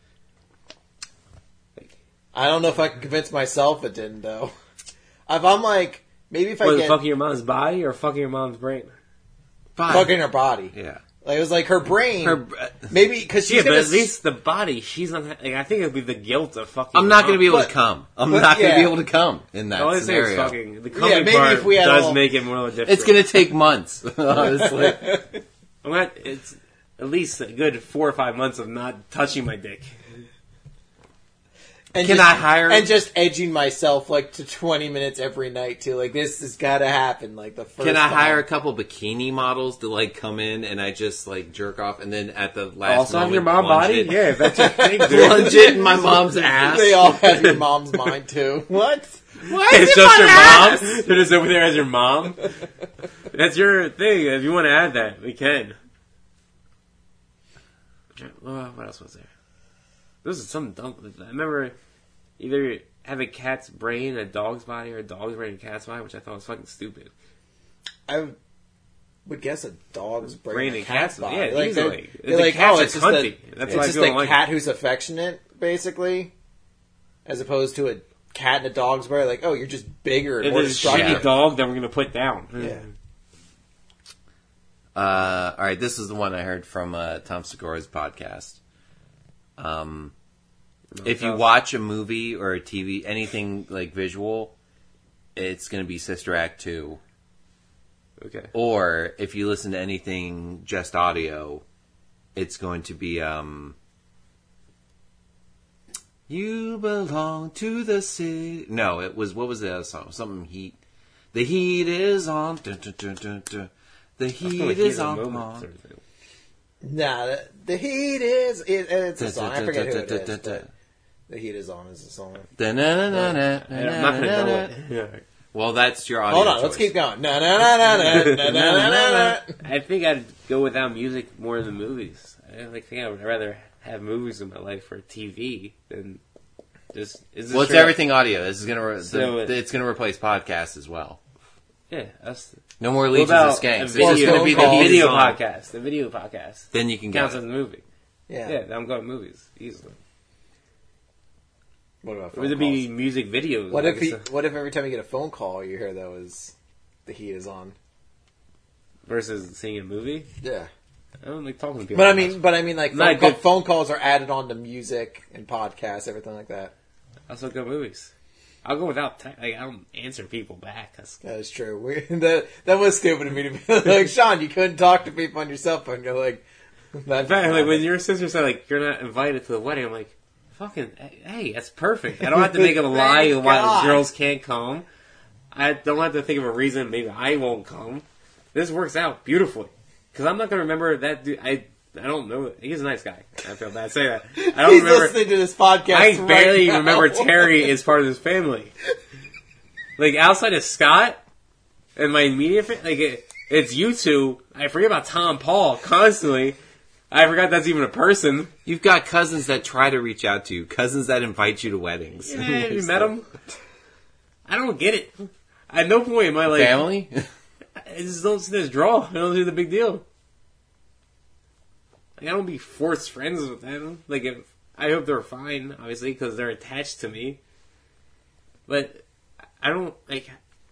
I don't know if I can convince myself it didn't though. If I'm like maybe if I
Was
get
fucking your mom's body or fucking your mom's brain?
Fine.
fucking her body,
yeah.
Like it was like her brain.
Her,
maybe because she's
Yeah, but
gonna
at least the body, she's not. Like, I think it would be the guilt of fucking.
I'm not going to be able
But-
to come. I'm
but,
not going to be able to come in that
The only thing is
scenario.
fucking. The coming
maybe
part
if we had
does
little-
make it more difficult.
It's going to take months, honestly.
I'm not. It's at least a good four or five months of not touching my dick.
And
Can
just,
I hire-
and just edging myself like to 20 minutes every night too. Like this has got to happen. Like the first.
Can I
time.
hire a couple bikini models to like come in and I just like jerk off and then at the last
also have
moment
your mom
plunge
body.
it,
Yeah, if that's your thing, dude.
plunge it in my mom's ass?
They all have your mom's mind too. What?
Why
It's just your mom. They're just over there as your mom. That's your thing. If you want to add that, we can. What else was there? This is some dumb. I remember either have a cat's brain, in a dog's body, or a dog's brain, and a cat's body, which I thought was fucking stupid.
I would- would guess a dog's brain,
Brain
and
and
cat's
cat's-
body.
yeah,
like, they're-
easily.
They're, like, oh, it's just a,
cunty. That's
it's just
feel
a
like
cat who's affectionate, basically, as opposed to a cat and a dog's brain. Like, oh, you're just bigger and
If
more
it's a
destructive.
shitty dog, that we're gonna put down.
Yeah.
Uh, all right, this is the one I heard from uh, Tom Segura's podcast. Um, if you watch a movie or a TV, anything like visual, it's going to be Sister Act 2.
Okay.
Or if you listen to anything just audio, it's going to be um You belong to the city. No, it was what was that song? Something heat. The heat is on. Dun, dun, dun, dun, dun. The heat
like
is on.
moment
on.
sort of thing.
Nah, the, the heat is. It, it's a song. I forget who it
dun,
is.
dun, dun,
but the heat is on is the song.
Da-na-na-na-na,
I'm not gonna know it. na-na-na-na. Yeah.
Well, that's your audio.
Hold on, let's keep going. Na na na na na na na na. na.
I think I'd go without music more than movies. I don't like, think I would rather have movies in my life or TV than just. Is this
Well, it's
true?
everything audio. This is gonna re-
So
the,
it-
it's gonna replace podcasts as well.
Yeah, that's
No more Legions of
about
Skanks. a It's
video,
just gonna be the
call?
heat
video
song.
podcast. The video podcast
Then you can
go.
counts
as a movie.
Yeah.
Yeah, I'm going movies easily.
What about phone
Would it
calls?
be music videos?
What if he, what if every time you get a phone call you hear that was the heat is on?
versus seeing a movie?
Yeah.
I don't like talking to people.
But I mean,
much.
but I mean, like
Not
phone, call,
good.
phone calls are added on to music and podcasts, everything like that.
I also go movies. I'll go without. Te- like, I don't answer people back. That's,
That is true. We, that that was stupid of me to be like, Sean, you couldn't talk to people on your cell phone. You're like, that,
in fact, like when your sister said like you're not invited to the wedding, I'm like, fucking hey, that's perfect. I don't have to make up a lie why
God.
girls can't come. I don't have to think of a reason maybe I won't come. This works out beautifully because I'm not gonna remember that dude. I I don't know. He's a nice guy. I feel bad saying that. I don't
he's
remember.
listening to this podcast.
I
right
barely
now.
remember Terry is part of this family. Like outside of Scott and my immediate like it, it's you two. I forget about Tom Paul constantly. I forgot that's even a person.
You've got cousins that try to reach out to you, cousins that invite you to weddings.
Yeah, have you met them. I don't get it. At no point am I like
Family?
I just don't see this draw. I don't see the big deal. Like I don't be forced friends with them. Like if I hope they're fine, obviously, because they're attached to me. But I don't like.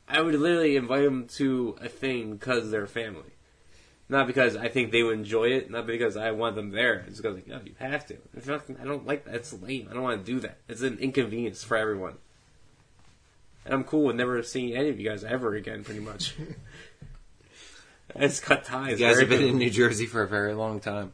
I would literally invite them to a thing because they're family, not because I think they would enjoy it, not because I want them there. It's because like, no, you have to. I don't like that. It's lame. I don't want to do that. It's an inconvenience for everyone. And I'm cool with never seeing any of you guys ever again, pretty much. I just cut ties.
You guys have been in. New Jersey for a very long time.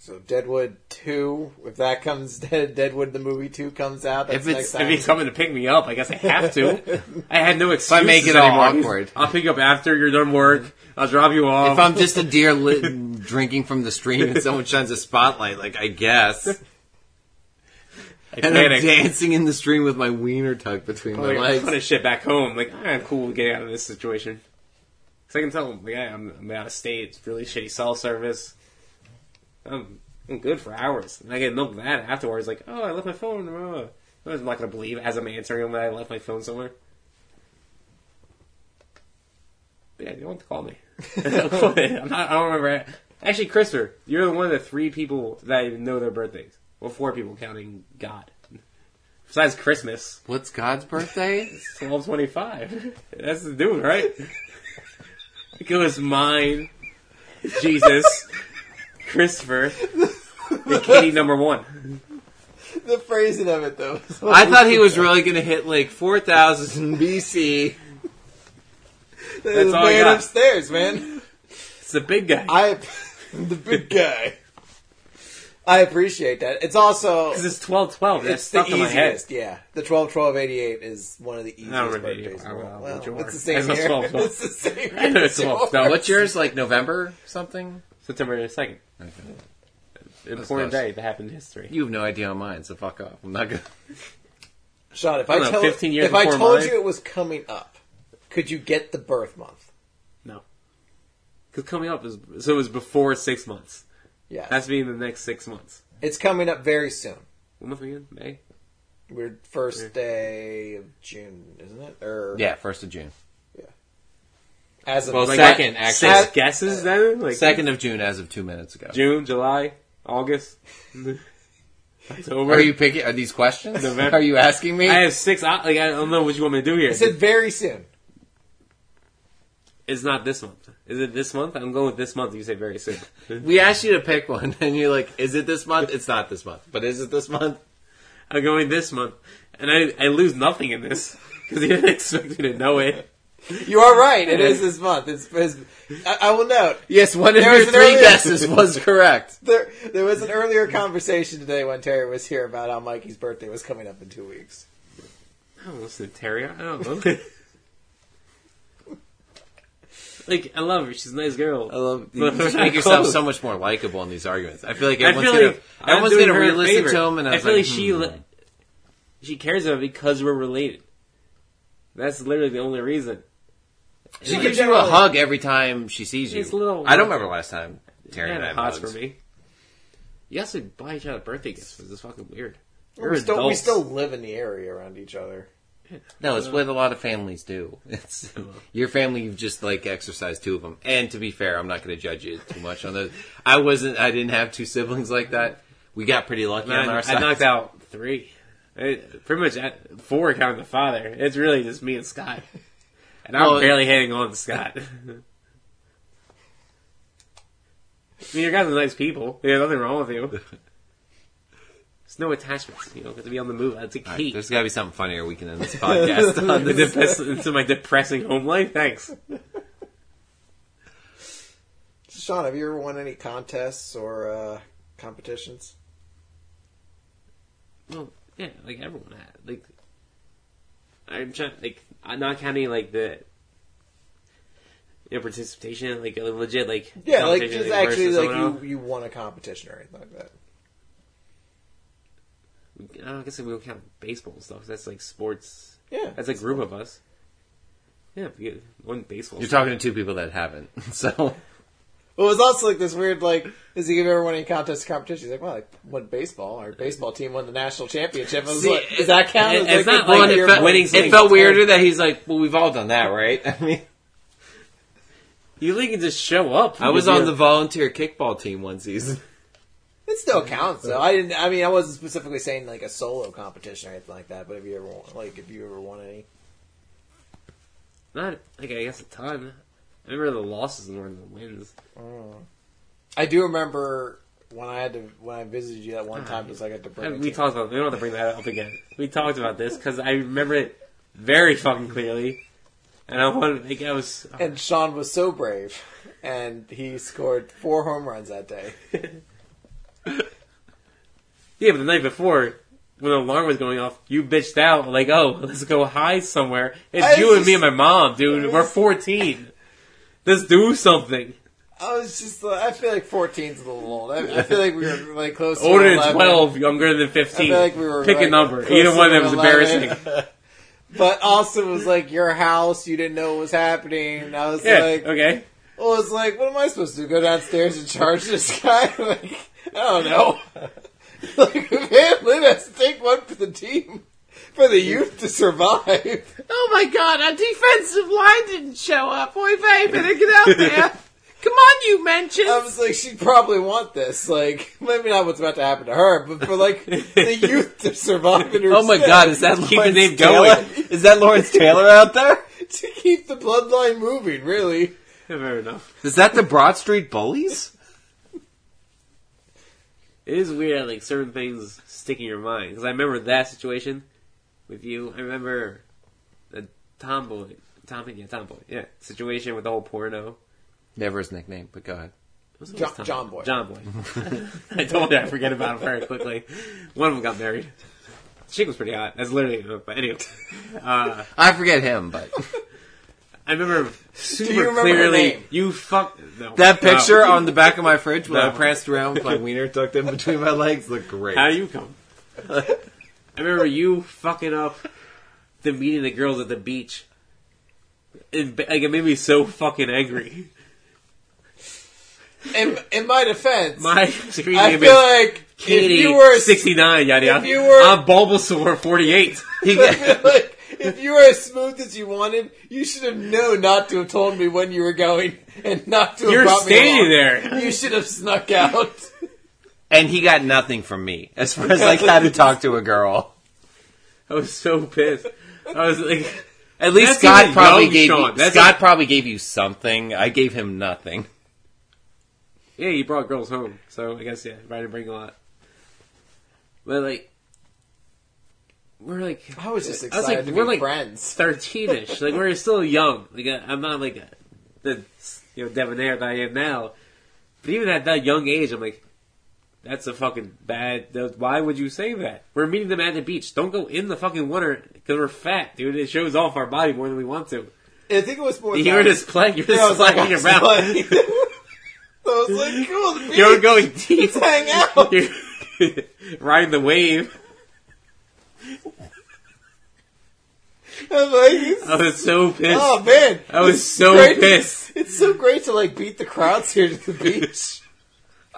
So Deadwood two, if that comes, Deadwood the movie two comes out. That's
If it's-
next
If
time.
he's coming to pick me up, I guess I have to. I had no excuse.
I make it all awkward.
I'll pick you up after you're done work. I'll drop you off.
If I'm just a deer lit, drinking from the stream and someone shines a spotlight, like I guess,
I
and I'm dancing in the stream with my wiener tucked between oh, my
Like, I'm
legs.
putting shit back home. Like I'm cool with getting out of this situation. Cause I can tell them, like, hey, I'm, I'm out of state. It's really shitty cell service. I'm, I'm good for hours, and I get milked that afterwards. Like, oh, I left my phone. Uh. I'm not gonna believe as I'm answering them that I left my phone somewhere. But yeah, you don't have to call me. I'm not, I don't remember. Actually, Christopher, you're one of the three people that even know their birthdays. Well, four people counting God. Besides Christmas.
What's God's birthday?
Twelve twenty-five. That's the dude, right? It goes mine, Jesus, Christopher, and Katie number one.
the phrasing of it though.
I thought he was really going to hit like 4000 BC.
the
That's all I
man
got.
upstairs, man.
It's the big guy.
I, the big guy. I appreciate that. It's also
Because it's twelve twelve. That's
it's the
stuck in my head.
easiest. Yeah, the twelve twelve eighty eight is one of the easiest
I don't remember
birthdays. in the world.
will-
Well,
what's
it's the same
I know
here.
12, 12.
It's the same.
I know it's
as
12,
yours.
no,
What's yours? Like November something?
September second. Okay. Important
close.
day that happened in history.
You have no idea on mine, so fuck off. I'm not gonna.
Sean, if
I
I,
don't know,
tell
15 years
if I
before
told
mine?
you it was coming up, could you get the birth month?
No. Because coming up is so it was before six months.
Yeah,
Has to be in the next six months.
it's coming up very soon.
What month are we in? May.
We're first day of June, isn't it? Or
Yeah, first of June.
As of
Well,
like,
second,
what,
actually.
Six guesses then? Like
Second of June, as of two minutes ago.
June, July, August, October.
Are you picking? Are these questions?
November.
Are you asking me?
I have six. Like I don't know what you want me to do here.
I said very soon.
It's not this month. Is it this month? I'm going with this month. You say very soon.
we asked you to pick one, and you're like, "Is it this month?" It's not this month, but is it this month?
I'm going this month, and I I lose nothing in this because you didn't expect me to know it.
You are right. It is this month. It's, it's I, I will note
Yes, one of your three
earlier-
guesses was correct.
there there was an earlier conversation today when Terry was here about how Mikey's birthday was coming up in two weeks.
I don't listen to Terry. I don't know. like I love her. She's a nice girl.
I love you just make yourself so much more likable in these arguments. I feel like
I
everyone's
feel
gonna
like
everyone's gonna re-listen to him, and I,
I feel
like,
like she
hmm.
li- she cares about it because we're related. That's literally the only reason.
She gives you a hug every time she sees you.
It's a little-
I don't remember last time Terry and I had
hots
hugs.
for me. You guys should buy each other birthday gifts. This is fucking weird.
We
We're
still, we
adults.
still live in the area around each other.
No, it's what a lot of families do. It's your family. You've just like exercised two of them. And to be fair, I'm not going to judge you too much on those. I wasn't. I didn't have two siblings like that. We got pretty lucky
I,
on our
I
side.
I knocked out three. It, pretty much at, four counting the father. It's really just me and Scott, and I'm
Well,
barely hanging on to Scott. I mean, you guys are nice people. There's nothing wrong with you. There's no attachments, you know, got to be on the move. That's a
All right,
key.
there's got to be something funnier we can end this podcast on.
the
This
depress- into my depressing home life. Thanks.
Sean, have you ever won any contests or uh, competitions?
Well, yeah, like everyone had. Like, I'm trying, like, I'm not counting like the. You know, participation, like a legit, like
Yeah, like
competition,
just actually like you,
else.
you won a competition or anything like that.
I don't guess we don't count baseball and stuff. That's like sports.
Yeah,
That's a group of us. Yeah, one baseball.
You're talking to two people that haven't. So
Well, it was also like this weird, like, is he ever won any contest or competition? He's like, well, I won baseball. Our baseball team won the national championship. I was
See,
like, does that count?
it- it's
like
not like it felt-
winning
winning
it felt weirder that he's like, well, we've all done that, right? I mean,
You really can just show up.
I was on the volunteer kickball team one season.
It still counts, though. I didn't. I mean, I wasn't specifically saying like a solo competition or anything like that. But if you ever like, if you ever won any,
not like I guess a ton. I remember the losses more than the wins.
I do remember when I had to when I visited you that one time. Was like I had to bring.
We talked about. We don't have to bring that up again. We talked about this because I remember it very fucking clearly, and I wanted. Like, I was. Oh.
and Sean was so brave, and he scored four home runs that day.
Yeah, but the night before, when the alarm was going off, you bitched out like, "Oh, let's go hide somewhere." It's
I
you and me and my mom, dude. We're fourteen. Let's do something.
I was just. Like, I feel like 14's a little old. I, I feel like we were like close.
Older
to
than
11.
twelve, younger than fifteen.
I feel like we were,
Pick a
like,
number.
close
Either one of them was
11.
embarrassing.
But also, it was like your house. You didn't know what was happening. And I was
Yeah.
like,
okay.
well, it's like, what am I supposed to do? Go downstairs and charge this guy? like, I don't know. like, man, Lynn has to take one for the team, for the youth to survive.
Oh my god, our defensive line didn't show up. Boy, baby, better get out there. Come on, you mentioned.
I was like, she'd probably want this. Like, maybe not what's about to happen to her, but for like the youth to survive in her
Oh my god, is that
Keep the
Lawrence
name
Taylor?
going.
Is that Lawrence Taylor out there?
to keep the bloodline moving, really.
Fair enough.
Is that the Broad Street Bullies?
It is weird, how, like certain things stick in your mind. Because I remember that situation with you. I remember the tomboy, Tommy, yeah, tomboy, yeah, situation with the whole porno.
Never his nickname, but go ahead.
It was
John-
always
John Boy.
John Boy. I told you I forget about him very quickly. One of them got married. Chick was pretty hot. That's literally. But anyway, uh,
I forget him, but
I remember super
you remember her
clearly.
name?
You fuck no.
that
No.
picture on the back of my fridge when I
No.
pranced around with my wiener tucked in between my legs looked great.
How do you come? I remember you fucking up the meeting the girls at the beach. And like it made me so fucking angry.
In, in my defense,
My screen
I
name
feel
is
like
Katie
if you were
sixty nine. Yada yada.
you were-
I'm Bulbasaur forty eight.
I feel like if you were as smooth as you wanted, you should have known not to have told me when you were going and not to have
You're
brought me
standing
along.
there.
You should have snuck out.
And he got nothing from me as far as like how to talk to a girl.
I was so pissed. I was like,
At least
That's
Scott
even
probably
young
gave
Sean.
you,
That's
Scott
a-
probably gave you something. I gave him nothing.
yeah, you brought girls home, so I guess yeah, I didn't bring a lot. But like, we're like,
I was just
I was
excited
like,
to
we're
be
like
friends.
thirteenish. like we're still young. Like I- I'm not like a, the you know debonair that I am now. But even at that young age, I'm like, that's a fucking bad. that- Why would you say that? We're meeting them at the beach. Don't go in the fucking water because we're fat, dude. It shows off our body more than we want to.
I think it was more.
You're just playing. You're just
was like,
sliding
I was
around.
I was like, cool. The beach.
You're going deep.
Let's hang out.
You're riding the wave.
Like,
I was so pissed.
oh man,
I was so
great-
pissed.
It's so great to like beat the crowds here to the beach.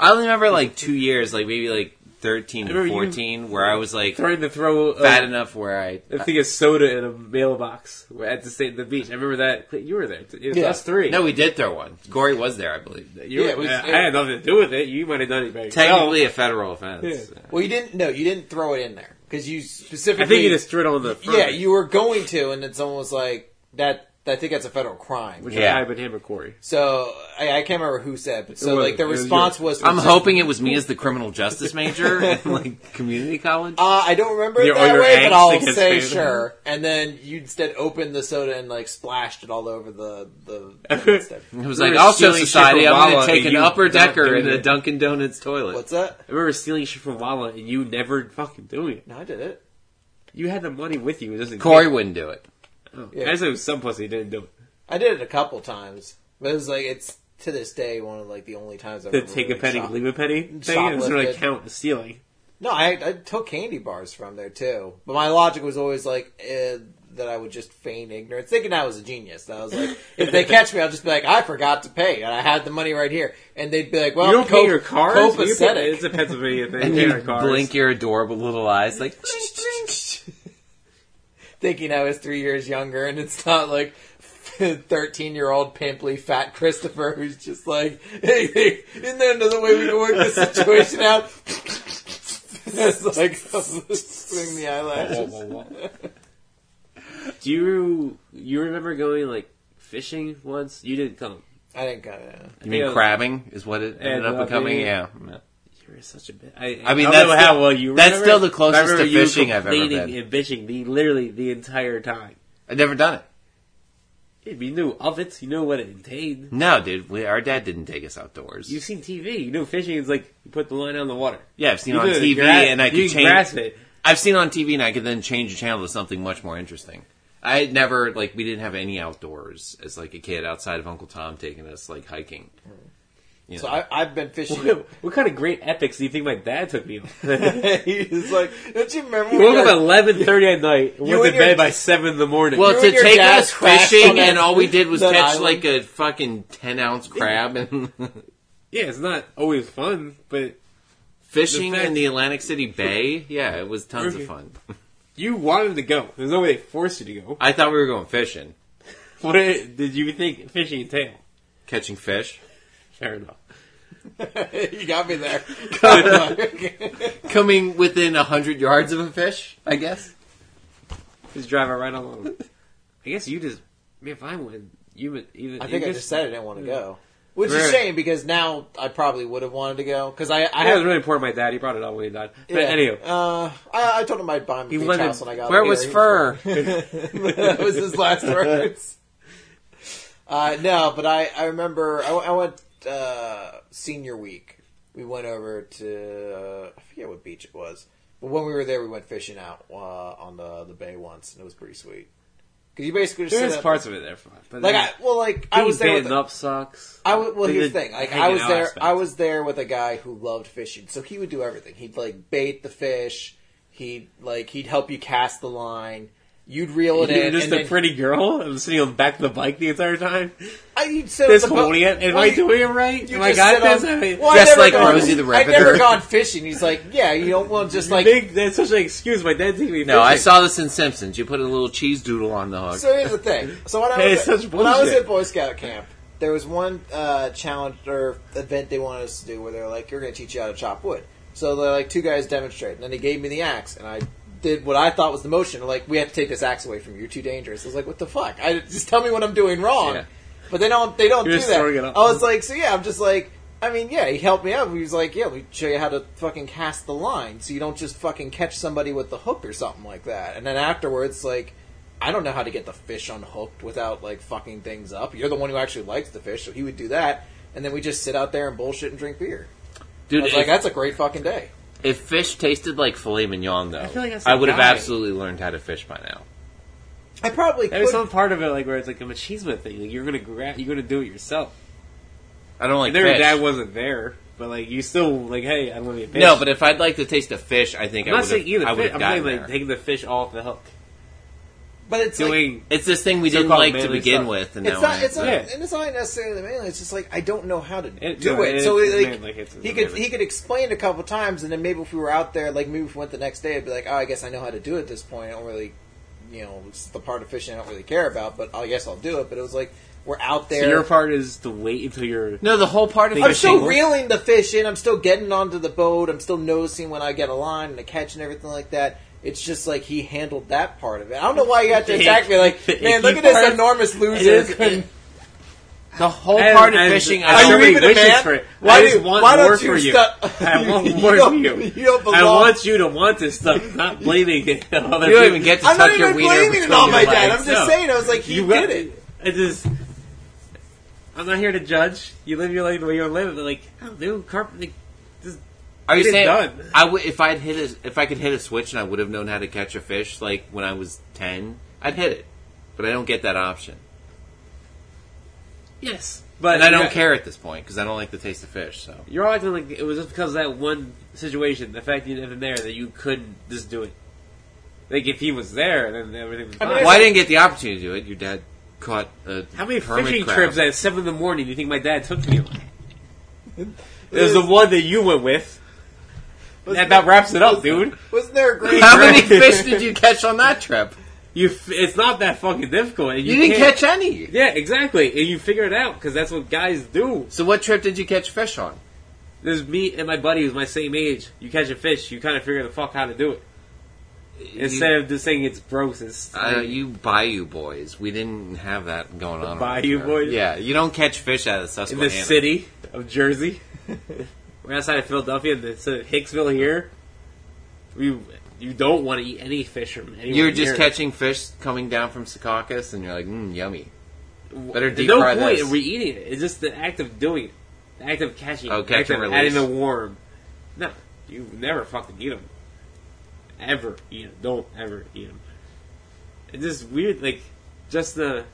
I only remember like two years, like maybe like thirteen
I
or
remember you-
fourteen, where I was like
Trying to throw uh, a,
fat enough where I.
a thing of soda in a mailbox at the state the beach. I remember that. You were there. It was
Yeah.
us three.
No, we did throw one. Corey was there, I believe.
you were,
Yeah, it was-
I, I had nothing to do with it. You might have done it by yourself.
Technically a federal offense.
Yeah.
Well, you didn't. No, you didn't throw it in there. because you specifically.
I think you just threw it on the front.
yeah, you were going to, and it's almost like that. I think that's a federal crime.
Which
Yeah.
yeah. I him or Corey.
So I, I can't remember who said, but so
was-
like the
it was
response
your-
was.
I'm
was
hoping it was me as the criminal justice major in like community college.
Uh, I don't remember it
Your-
that way, but I'll say
fame.
sure. And then you instead opened the soda and like splashed it all over the the. the instead.
It was like,
were
I'll show
stealing shit
society. I'm going
Wawa
to take an upper decker in a. Dunkin' Donuts toilet.
What's that?
I remember stealing shit from Wawa and you never fucking doing it.
No, I did it.
You had the money with you. Just in
Corey
case.
wouldn't do it.
Oh.
Yeah.
I just it was some pussy didn't do it.
I did it a couple times, but it was like it's to this day one of like the only times I've
The
ever
take
really
a penny,
shop-
leave a penny thing. It was sort of like
Shoplifted.
count as stealing.
No, I, I took candy bars from there too, but my logic was always like eh, that I would just feign ignorance, thinking I was a genius. I was like, if they catch me, I'll just be like, I forgot to pay, and I had the money right here, and they'd be like, Well,
you don't
co-
pay your cars. You pay-
copacetic.
It's a Pennsylvania thing.
And you blink your adorable little eyes like,
thinking I was three years younger, and it's not like thirteen-year-old pimply fat Christopher who's just like, "Hey, hey isn't there another way we can work this situation out?" it's like swing the eyelashes.
Do you you remember going like fishing once? You didn't come.
I didn't kind of.
you mean crabbing is what it ended
And,
up becoming?
yeah.
Yeah.
Were such a bit. I,
I mean,
don't
that's
how well you.
that's
remember
still the closest to fishing I've ever been.
And bitching the literally the entire time.
I've never done it.
Yeah, You knew of it. You know what it entailed.
No, dude. We, our dad didn't take us outdoors.
You've seen TV. You know fishing is like you put the line on the water.
yeah, I've seen
You
on TV,
gra-
and I could
can
change.
grasp it.
I've seen on TV, and I could then change the channel to something much more interesting. I had never like we didn't have any outdoors as like a kid outside of Uncle Tom taking us like hiking. Mm. You
So
know.
I, I've been fishing.
What, what kind of great epics do you think my dad took me on?
He's like, don't you remember?
He woke up at eleven thirty at night and
You
went to
your-
bed by seven in the morning.
well,
you
to take us fishing, and all we did was catch
island?
like a fucking ten ounce crab and
yeah, it's not always fun, but
fishing
The fact-
in the Atlantic City Bay. Yeah, it was tons
Okay.
of fun.
you wanted to go. There's no way they forced you to go.
I thought we were going fishing,
What did did you think fishing entail?
catching fish,
Fair enough.
you got me there.
coming within a hundred yards of a fish. I guess.
Just drive it right along. I guess you just. I mean, if I went, you would even.
I think
you
I just said I didn't want to go, which is
Right.
a shame because now I probably would have wanted to go because I I
I was really important. My dad, he brought it up when he died. But
Yeah.
anyway,
Uh, I, I told him I'd buy him a
He
beach
wanted-
house when I got
Where
here.
was
He
fur?
that was his last words. Uh, no, but I, I remember I, I went uh, senior week. We went over to uh, I forget what beach it was, but when we were there, we went fishing out uh, on the the bay once, and it was pretty sweet. Because you basically just
there's parts of it there fun. But
like I well like I was there with
banding up sucks.
I w- well, here's the
the
thing. Like I was there.
aspect.
I was there with a guy who loved fishing, so he would do everything. He'd like bait the fish. He'd like he'd help you cast the line. You'd reel it
You were
in.
just
and
a
then,
pretty girl. I'm sitting on the back of the bike the entire time.
I, you'd sit
Just
on the boat-
holding it. Am
well,
I
you-
doing it right? Am I got this?
on-
I mean,
Well, I'd
Just
never
like
gone-
Rosie the
I'd
Riveter.
never gone fishing. He's like, yeah, you don't want just like.
big, that's such an excuse. My dad taking me
No, I saw this in Simpsons. You put a little cheese doodle on the hook.
So here's the thing. So when I was
it's
at,
such
when I was at Boy Scout camp, there was one uh, challenge or event they wanted us to do where they're like, "You're going to teach you how to chop wood." So they're like, two guys demonstrate, and then they gave me the axe, and I did what I thought was the motion. Like, we have to take this axe away from you. You're too dangerous. I was like, "What the fuck?" I just tell me what I'm doing wrong.
Yeah.
But they don't. They don't
You're
do that. I was like, so yeah, I'm just like. I mean, yeah, he helped me out. He was like, "Yeah, we show you how to fucking cast the line, so you don't just fucking catch somebody with the hook or something like that." And then afterwards, like, I don't know how to get the fish unhooked without like fucking things up. You're the one who actually likes the fish, so he would do that, and then we just sit out there and bullshit and drink beer.
Dude,
I
was
like, that's a great fucking day.
If fish tasted like filet mignon, though, I,
feel like that's the
would have
guy.
absolutely learned how to fish by now.
I probably
There was
could.
some part of it like where it's like a machismo thing. Like you're gonna grab, you're gonna do it yourself.
I don't like
Their
fish.
dad wasn't there, but like you still like, hey, I'm gonna be a fish.
no, but if I'd like to taste a fish, I think
I'm
I
not
would
saying either.
I would have
I'm saying
gotten
like
there.
taking the fish off the hook,
but it's like.
It's this thing we didn't like to begin
stuff.
with, and
it's
now
not. It's not.
Yeah.
And it's not necessarily the mainly. It's just like I don't know how to
It-
do
no,
it.
it-
so
it's
like,
it's
he could
mainly.
he could explain a couple times, and then maybe if we were out there, like maybe if we went the next day, I'd be like, oh, I guess I know how to do it. At this point, I don't really, you know, it's the part of fishing I don't really care about, but I guess I'll do it. But it was like we're out there.
So your part is to wait until you're.
no, the whole part of
I'm
fishing.
still reeling the fish in. I'm still getting onto the boat. I'm still noticing when I get a line and a catch and everything like that. It's just like he handled that part of it. I don't know why you have to attack me like, man, look at this enormous loser.
is-
The whole
And-
part of fishing,
I so
don't
many
even a
wishes
man?
for it.
Why
I
do-
just want
why
more
you
for you.
stop-
I want more for you.
you don't
I want you to want this stuff, not blaming it
You don't
people.
even get to
I'm not
tuck your wiener
blaming it on my dad.
legs.
I'm just
No.
saying. I was like, he
You
did it.
I just. I'm not here to judge. You live your life the way you live it. But like, oh, dude, carp, like, just
Are you
Get
saying
done.
I would if I'd hit a, if I could hit a switch and I would have known how to catch a fish like when I was ten, I'd hit it, but I don't get that option,
yes, but
and I don't
you're-
care at this point because I don't like the taste of fish. So
You're all acting like it was just because of that one situation, the fact you didn't have there, that you couldn't just do it. Like if he was there, then everything was
I
fine.
mean,
well, I didn't get the opportunity to do it. Your dad caught a
How many fishing
crab.
trips at seven in the morning do you think my dad took me on? It was the one that you went with. That about wraps it up, dude.
Wasn't there a great?
How many fish did you catch on that trip?
You, f- it's not that fucking difficult. and
You, didn't catch any.
Yeah, exactly. And you figure it out because that's what guys do.
So what trip did you catch fish on?
There's me and my buddy who's my same age. You catch a fish, you kind of figure the fuck how to do it instead of just saying it's gross. It's
Uh, you Bayou boys. We didn't have that going on. around
Bayou boys?
Yeah, you don't catch fish out of
in
Susquehanna.
the city of Jersey. We're outside of Philadelphia, the so Hicksville here. We you don't want to eat any fish from anywhere.
You're just
near.
catching fish coming down from Secaucus, and you're like, mm, yummy. better deep
no
fry
point
this.
in re-eating it. It's just the act of doing it, the act of catching,
Oh,
it,
catch
the act
and
of
release.
adding the worm. No, you never fucking eat them. Ever eat them? Don't ever eat them. It's just weird, like just the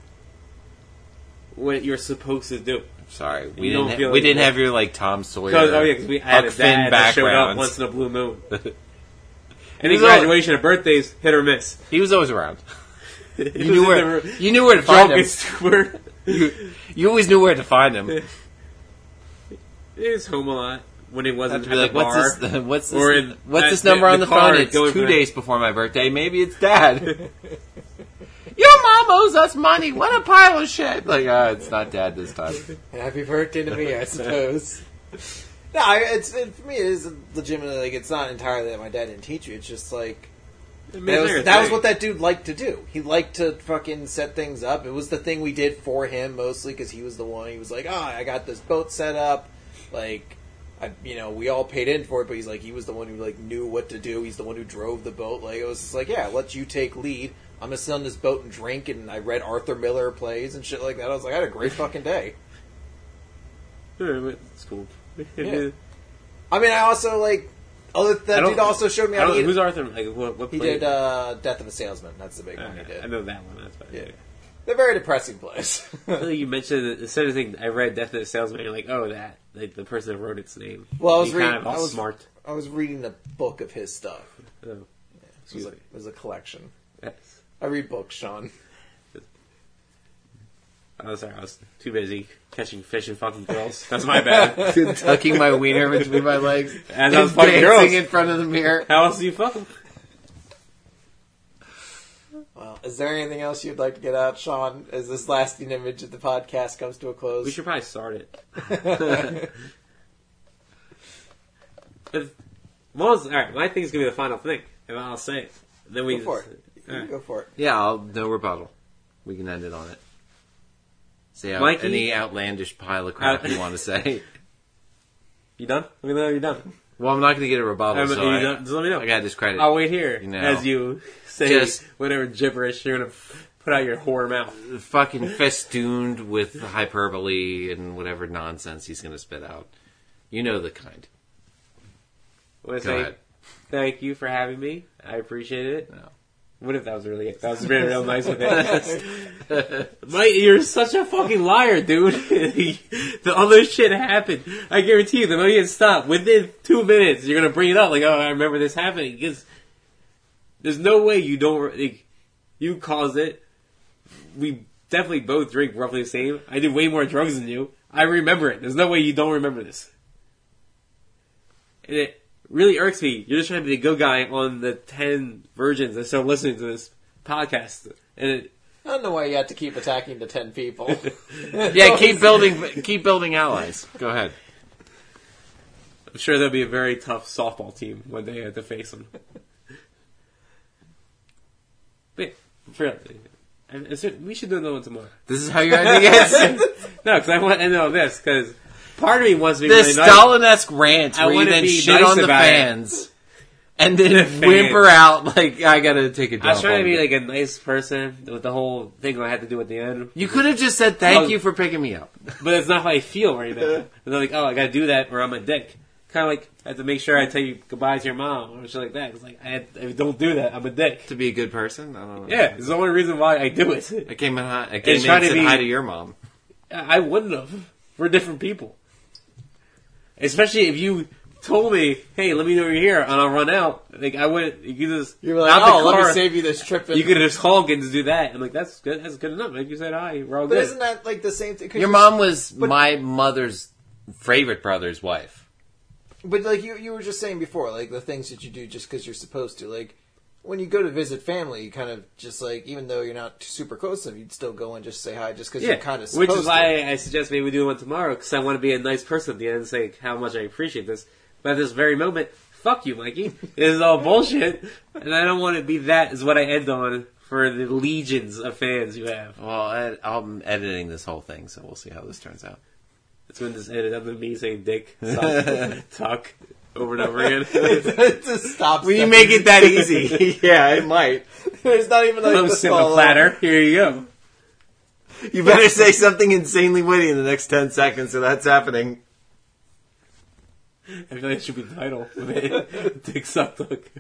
what you're supposed to do.
Sorry, we
You don't
didn't.
feel
Ha- we
like
didn't have your like Tom Sawyer.
Because oh yeah, because we had
Huck
a
Finn
that showed up
backgrounds.
once in a blue moon. Any graduation or birthdays, hit or miss.
He was always around. You knew where. You knew where to find him. You, you always knew where to find him.
He was home a lot when he wasn't at
like,
the bar.
what's this? What's this?
Or in-
what's
at
this
the-
number on
the
the, phone?
car
It's
going
two
for-
days before my birthday. Maybe it's Dad. Your mom owes us money. What a pile of shit! Like, uh, it's not Dad this time.
Happy birthday to me, I suppose. no, I, it's it, for me. It is legitimately like it's not entirely that my dad didn't teach you. It's just like
I mean,
that was, that was what that dude liked to do. He liked to fucking set things up. It was the thing we did for him mostly because he was the one. He was like, "Oh, I got this boat set up." Like, I, you know, we all paid in for it, but he's like, he was the one who like knew what to do. He's the one who drove the boat. Like, it was just like, yeah, let you take lead. I'm gonna sit on this boat and drink. And I read Arthur Miller plays and shit like that. I was like, I had a great fucking day.
Yeah, It's cool.
Yeah. I mean, I also like.
Oh,
that dude also showed me how to
who's Arthur? Like what? what
he did uh, Death of a Salesman. That's the big one he did.
I know that one. That's fine.
Yeah. They're very depressing plays.
I feel like you mentioned the instead of saying I read Death of a Salesman, you're like, oh, that like the person that wrote its name.
Well, I was reading-
kind of
I was-
smart.
I was reading the book of his stuff.
Oh,
It was, a, it was a collection.
Yes.
I read books, Sean.
Oh, sorry, I was too busy catching fish and fucking girls. That's my bad.
Tucking my wiener between my legs.
As I was
and
fucking
dancing
girls.
in front of the mirror.
How else do you fuck?
Well, is there anything else you'd like to get out, Sean, as this lasting image of the podcast comes to a close?
We should probably start it. But, well, all right, my thing's gonna be the final thing, and I'll say it. Then we
Go for it. You
Alright.
Go for it.
Yeah, I'll, no rebuttal. We can end it on it. Say out
Mikey?
any outlandish pile of crap
Uh,
you want to say.
You done? Let me know you're done.
Well, I'm not going to get a rebuttal,
Um,
so
you
I,
done? Just let me know.
I got to discredit.
I'll wait here
You know.
as you say
Just-
whatever gibberish you're gonna put out your whore mouth.
fucking festooned with hyperbole and whatever nonsense he's going to spit out. You know the kind.
I
Go
say
ahead.
thank you for having me. I appreciate it.
No.
What if that was really it? that was really real nice with it? You're such a fucking liar, dude. the other shit happened. I guarantee you, the you stop within two minutes, you're gonna bring it up. Like, oh, I remember this happening. Because there's no way you don't. Like, you caused it. We definitely both drink roughly the same. I did way more drugs than you. I remember it. There's no way you don't remember this. And it really irks me. You're just trying to be the good guy on the 10 virgins that still listening to this podcast. And it,
I don't know why you have to keep attacking the ten people.
Yeah, keep building, keep building allies. Go ahead.
I'm sure there'll be a very tough softball team when they have to face them. But for I- I said- we should do another one tomorrow.
This is how your ending is.
No, because I want to end on this because part of me wants to be
this
really nice.
Stalin-esque rant
I
where you
wanna
then
be
shit
nice
on the
about it.
fans and then whimper out like I gotta take a dump.
I was trying to be like a nice person with the whole thing I had to do at the end.
You could have just said thank you for picking me up.
But it's not how I feel right now. And they're like, oh, I gotta do that or I'm a dick. Kind of like, I have to make sure I tell you goodbye to your mom or shit like that. It's like, I, had, I don't do that. I'm a dick.
To be a good person, I don't know.
Yeah, it's the only reason why I do it.
I came in. I came in
trying
and
to
said
be-
hi to your mom.
I wouldn't have. We're different people. Especially if you told me, hey, let me know you're here and I'll run out. Like, I wouldn't, you could just,
You were like,
out the
oh, let
car,
me save you this trip.
You could just honk and just do that. I'm like, that's good. That's good enough. Like you said, hi, we're all
but
good.
isn't that like the same thing?
Your mom was
but-
my mother's favorite brother's wife.
But like you, you were just saying before, like the things that you do just because you're supposed to. Like when you go to visit family, you kind of just like, even though you're not super close to them, you'd still go and just say hi, just because
yeah,
you're kind of
which is
to.
why I suggest maybe we do one tomorrow because I want to be a nice person at the end and say how much I appreciate this. But at this very moment, fuck you, Mikey. this is all bullshit, and I don't want to be that. Is what I end on for the legions of fans you have.
Well, I, I'm editing this whole thing, so we'll see how this turns out.
It's when this ended up with me saying "dick," suck, talk over and over again.
to stop.
Will you make it that easy? yeah, it might.
There's not even like
Hello,
the
cinema
follow-up.
platter. Here you go.
You better say something insanely witty in the next ten seconds, so that's happening.
I feel like it should be the title. Dick suck talk.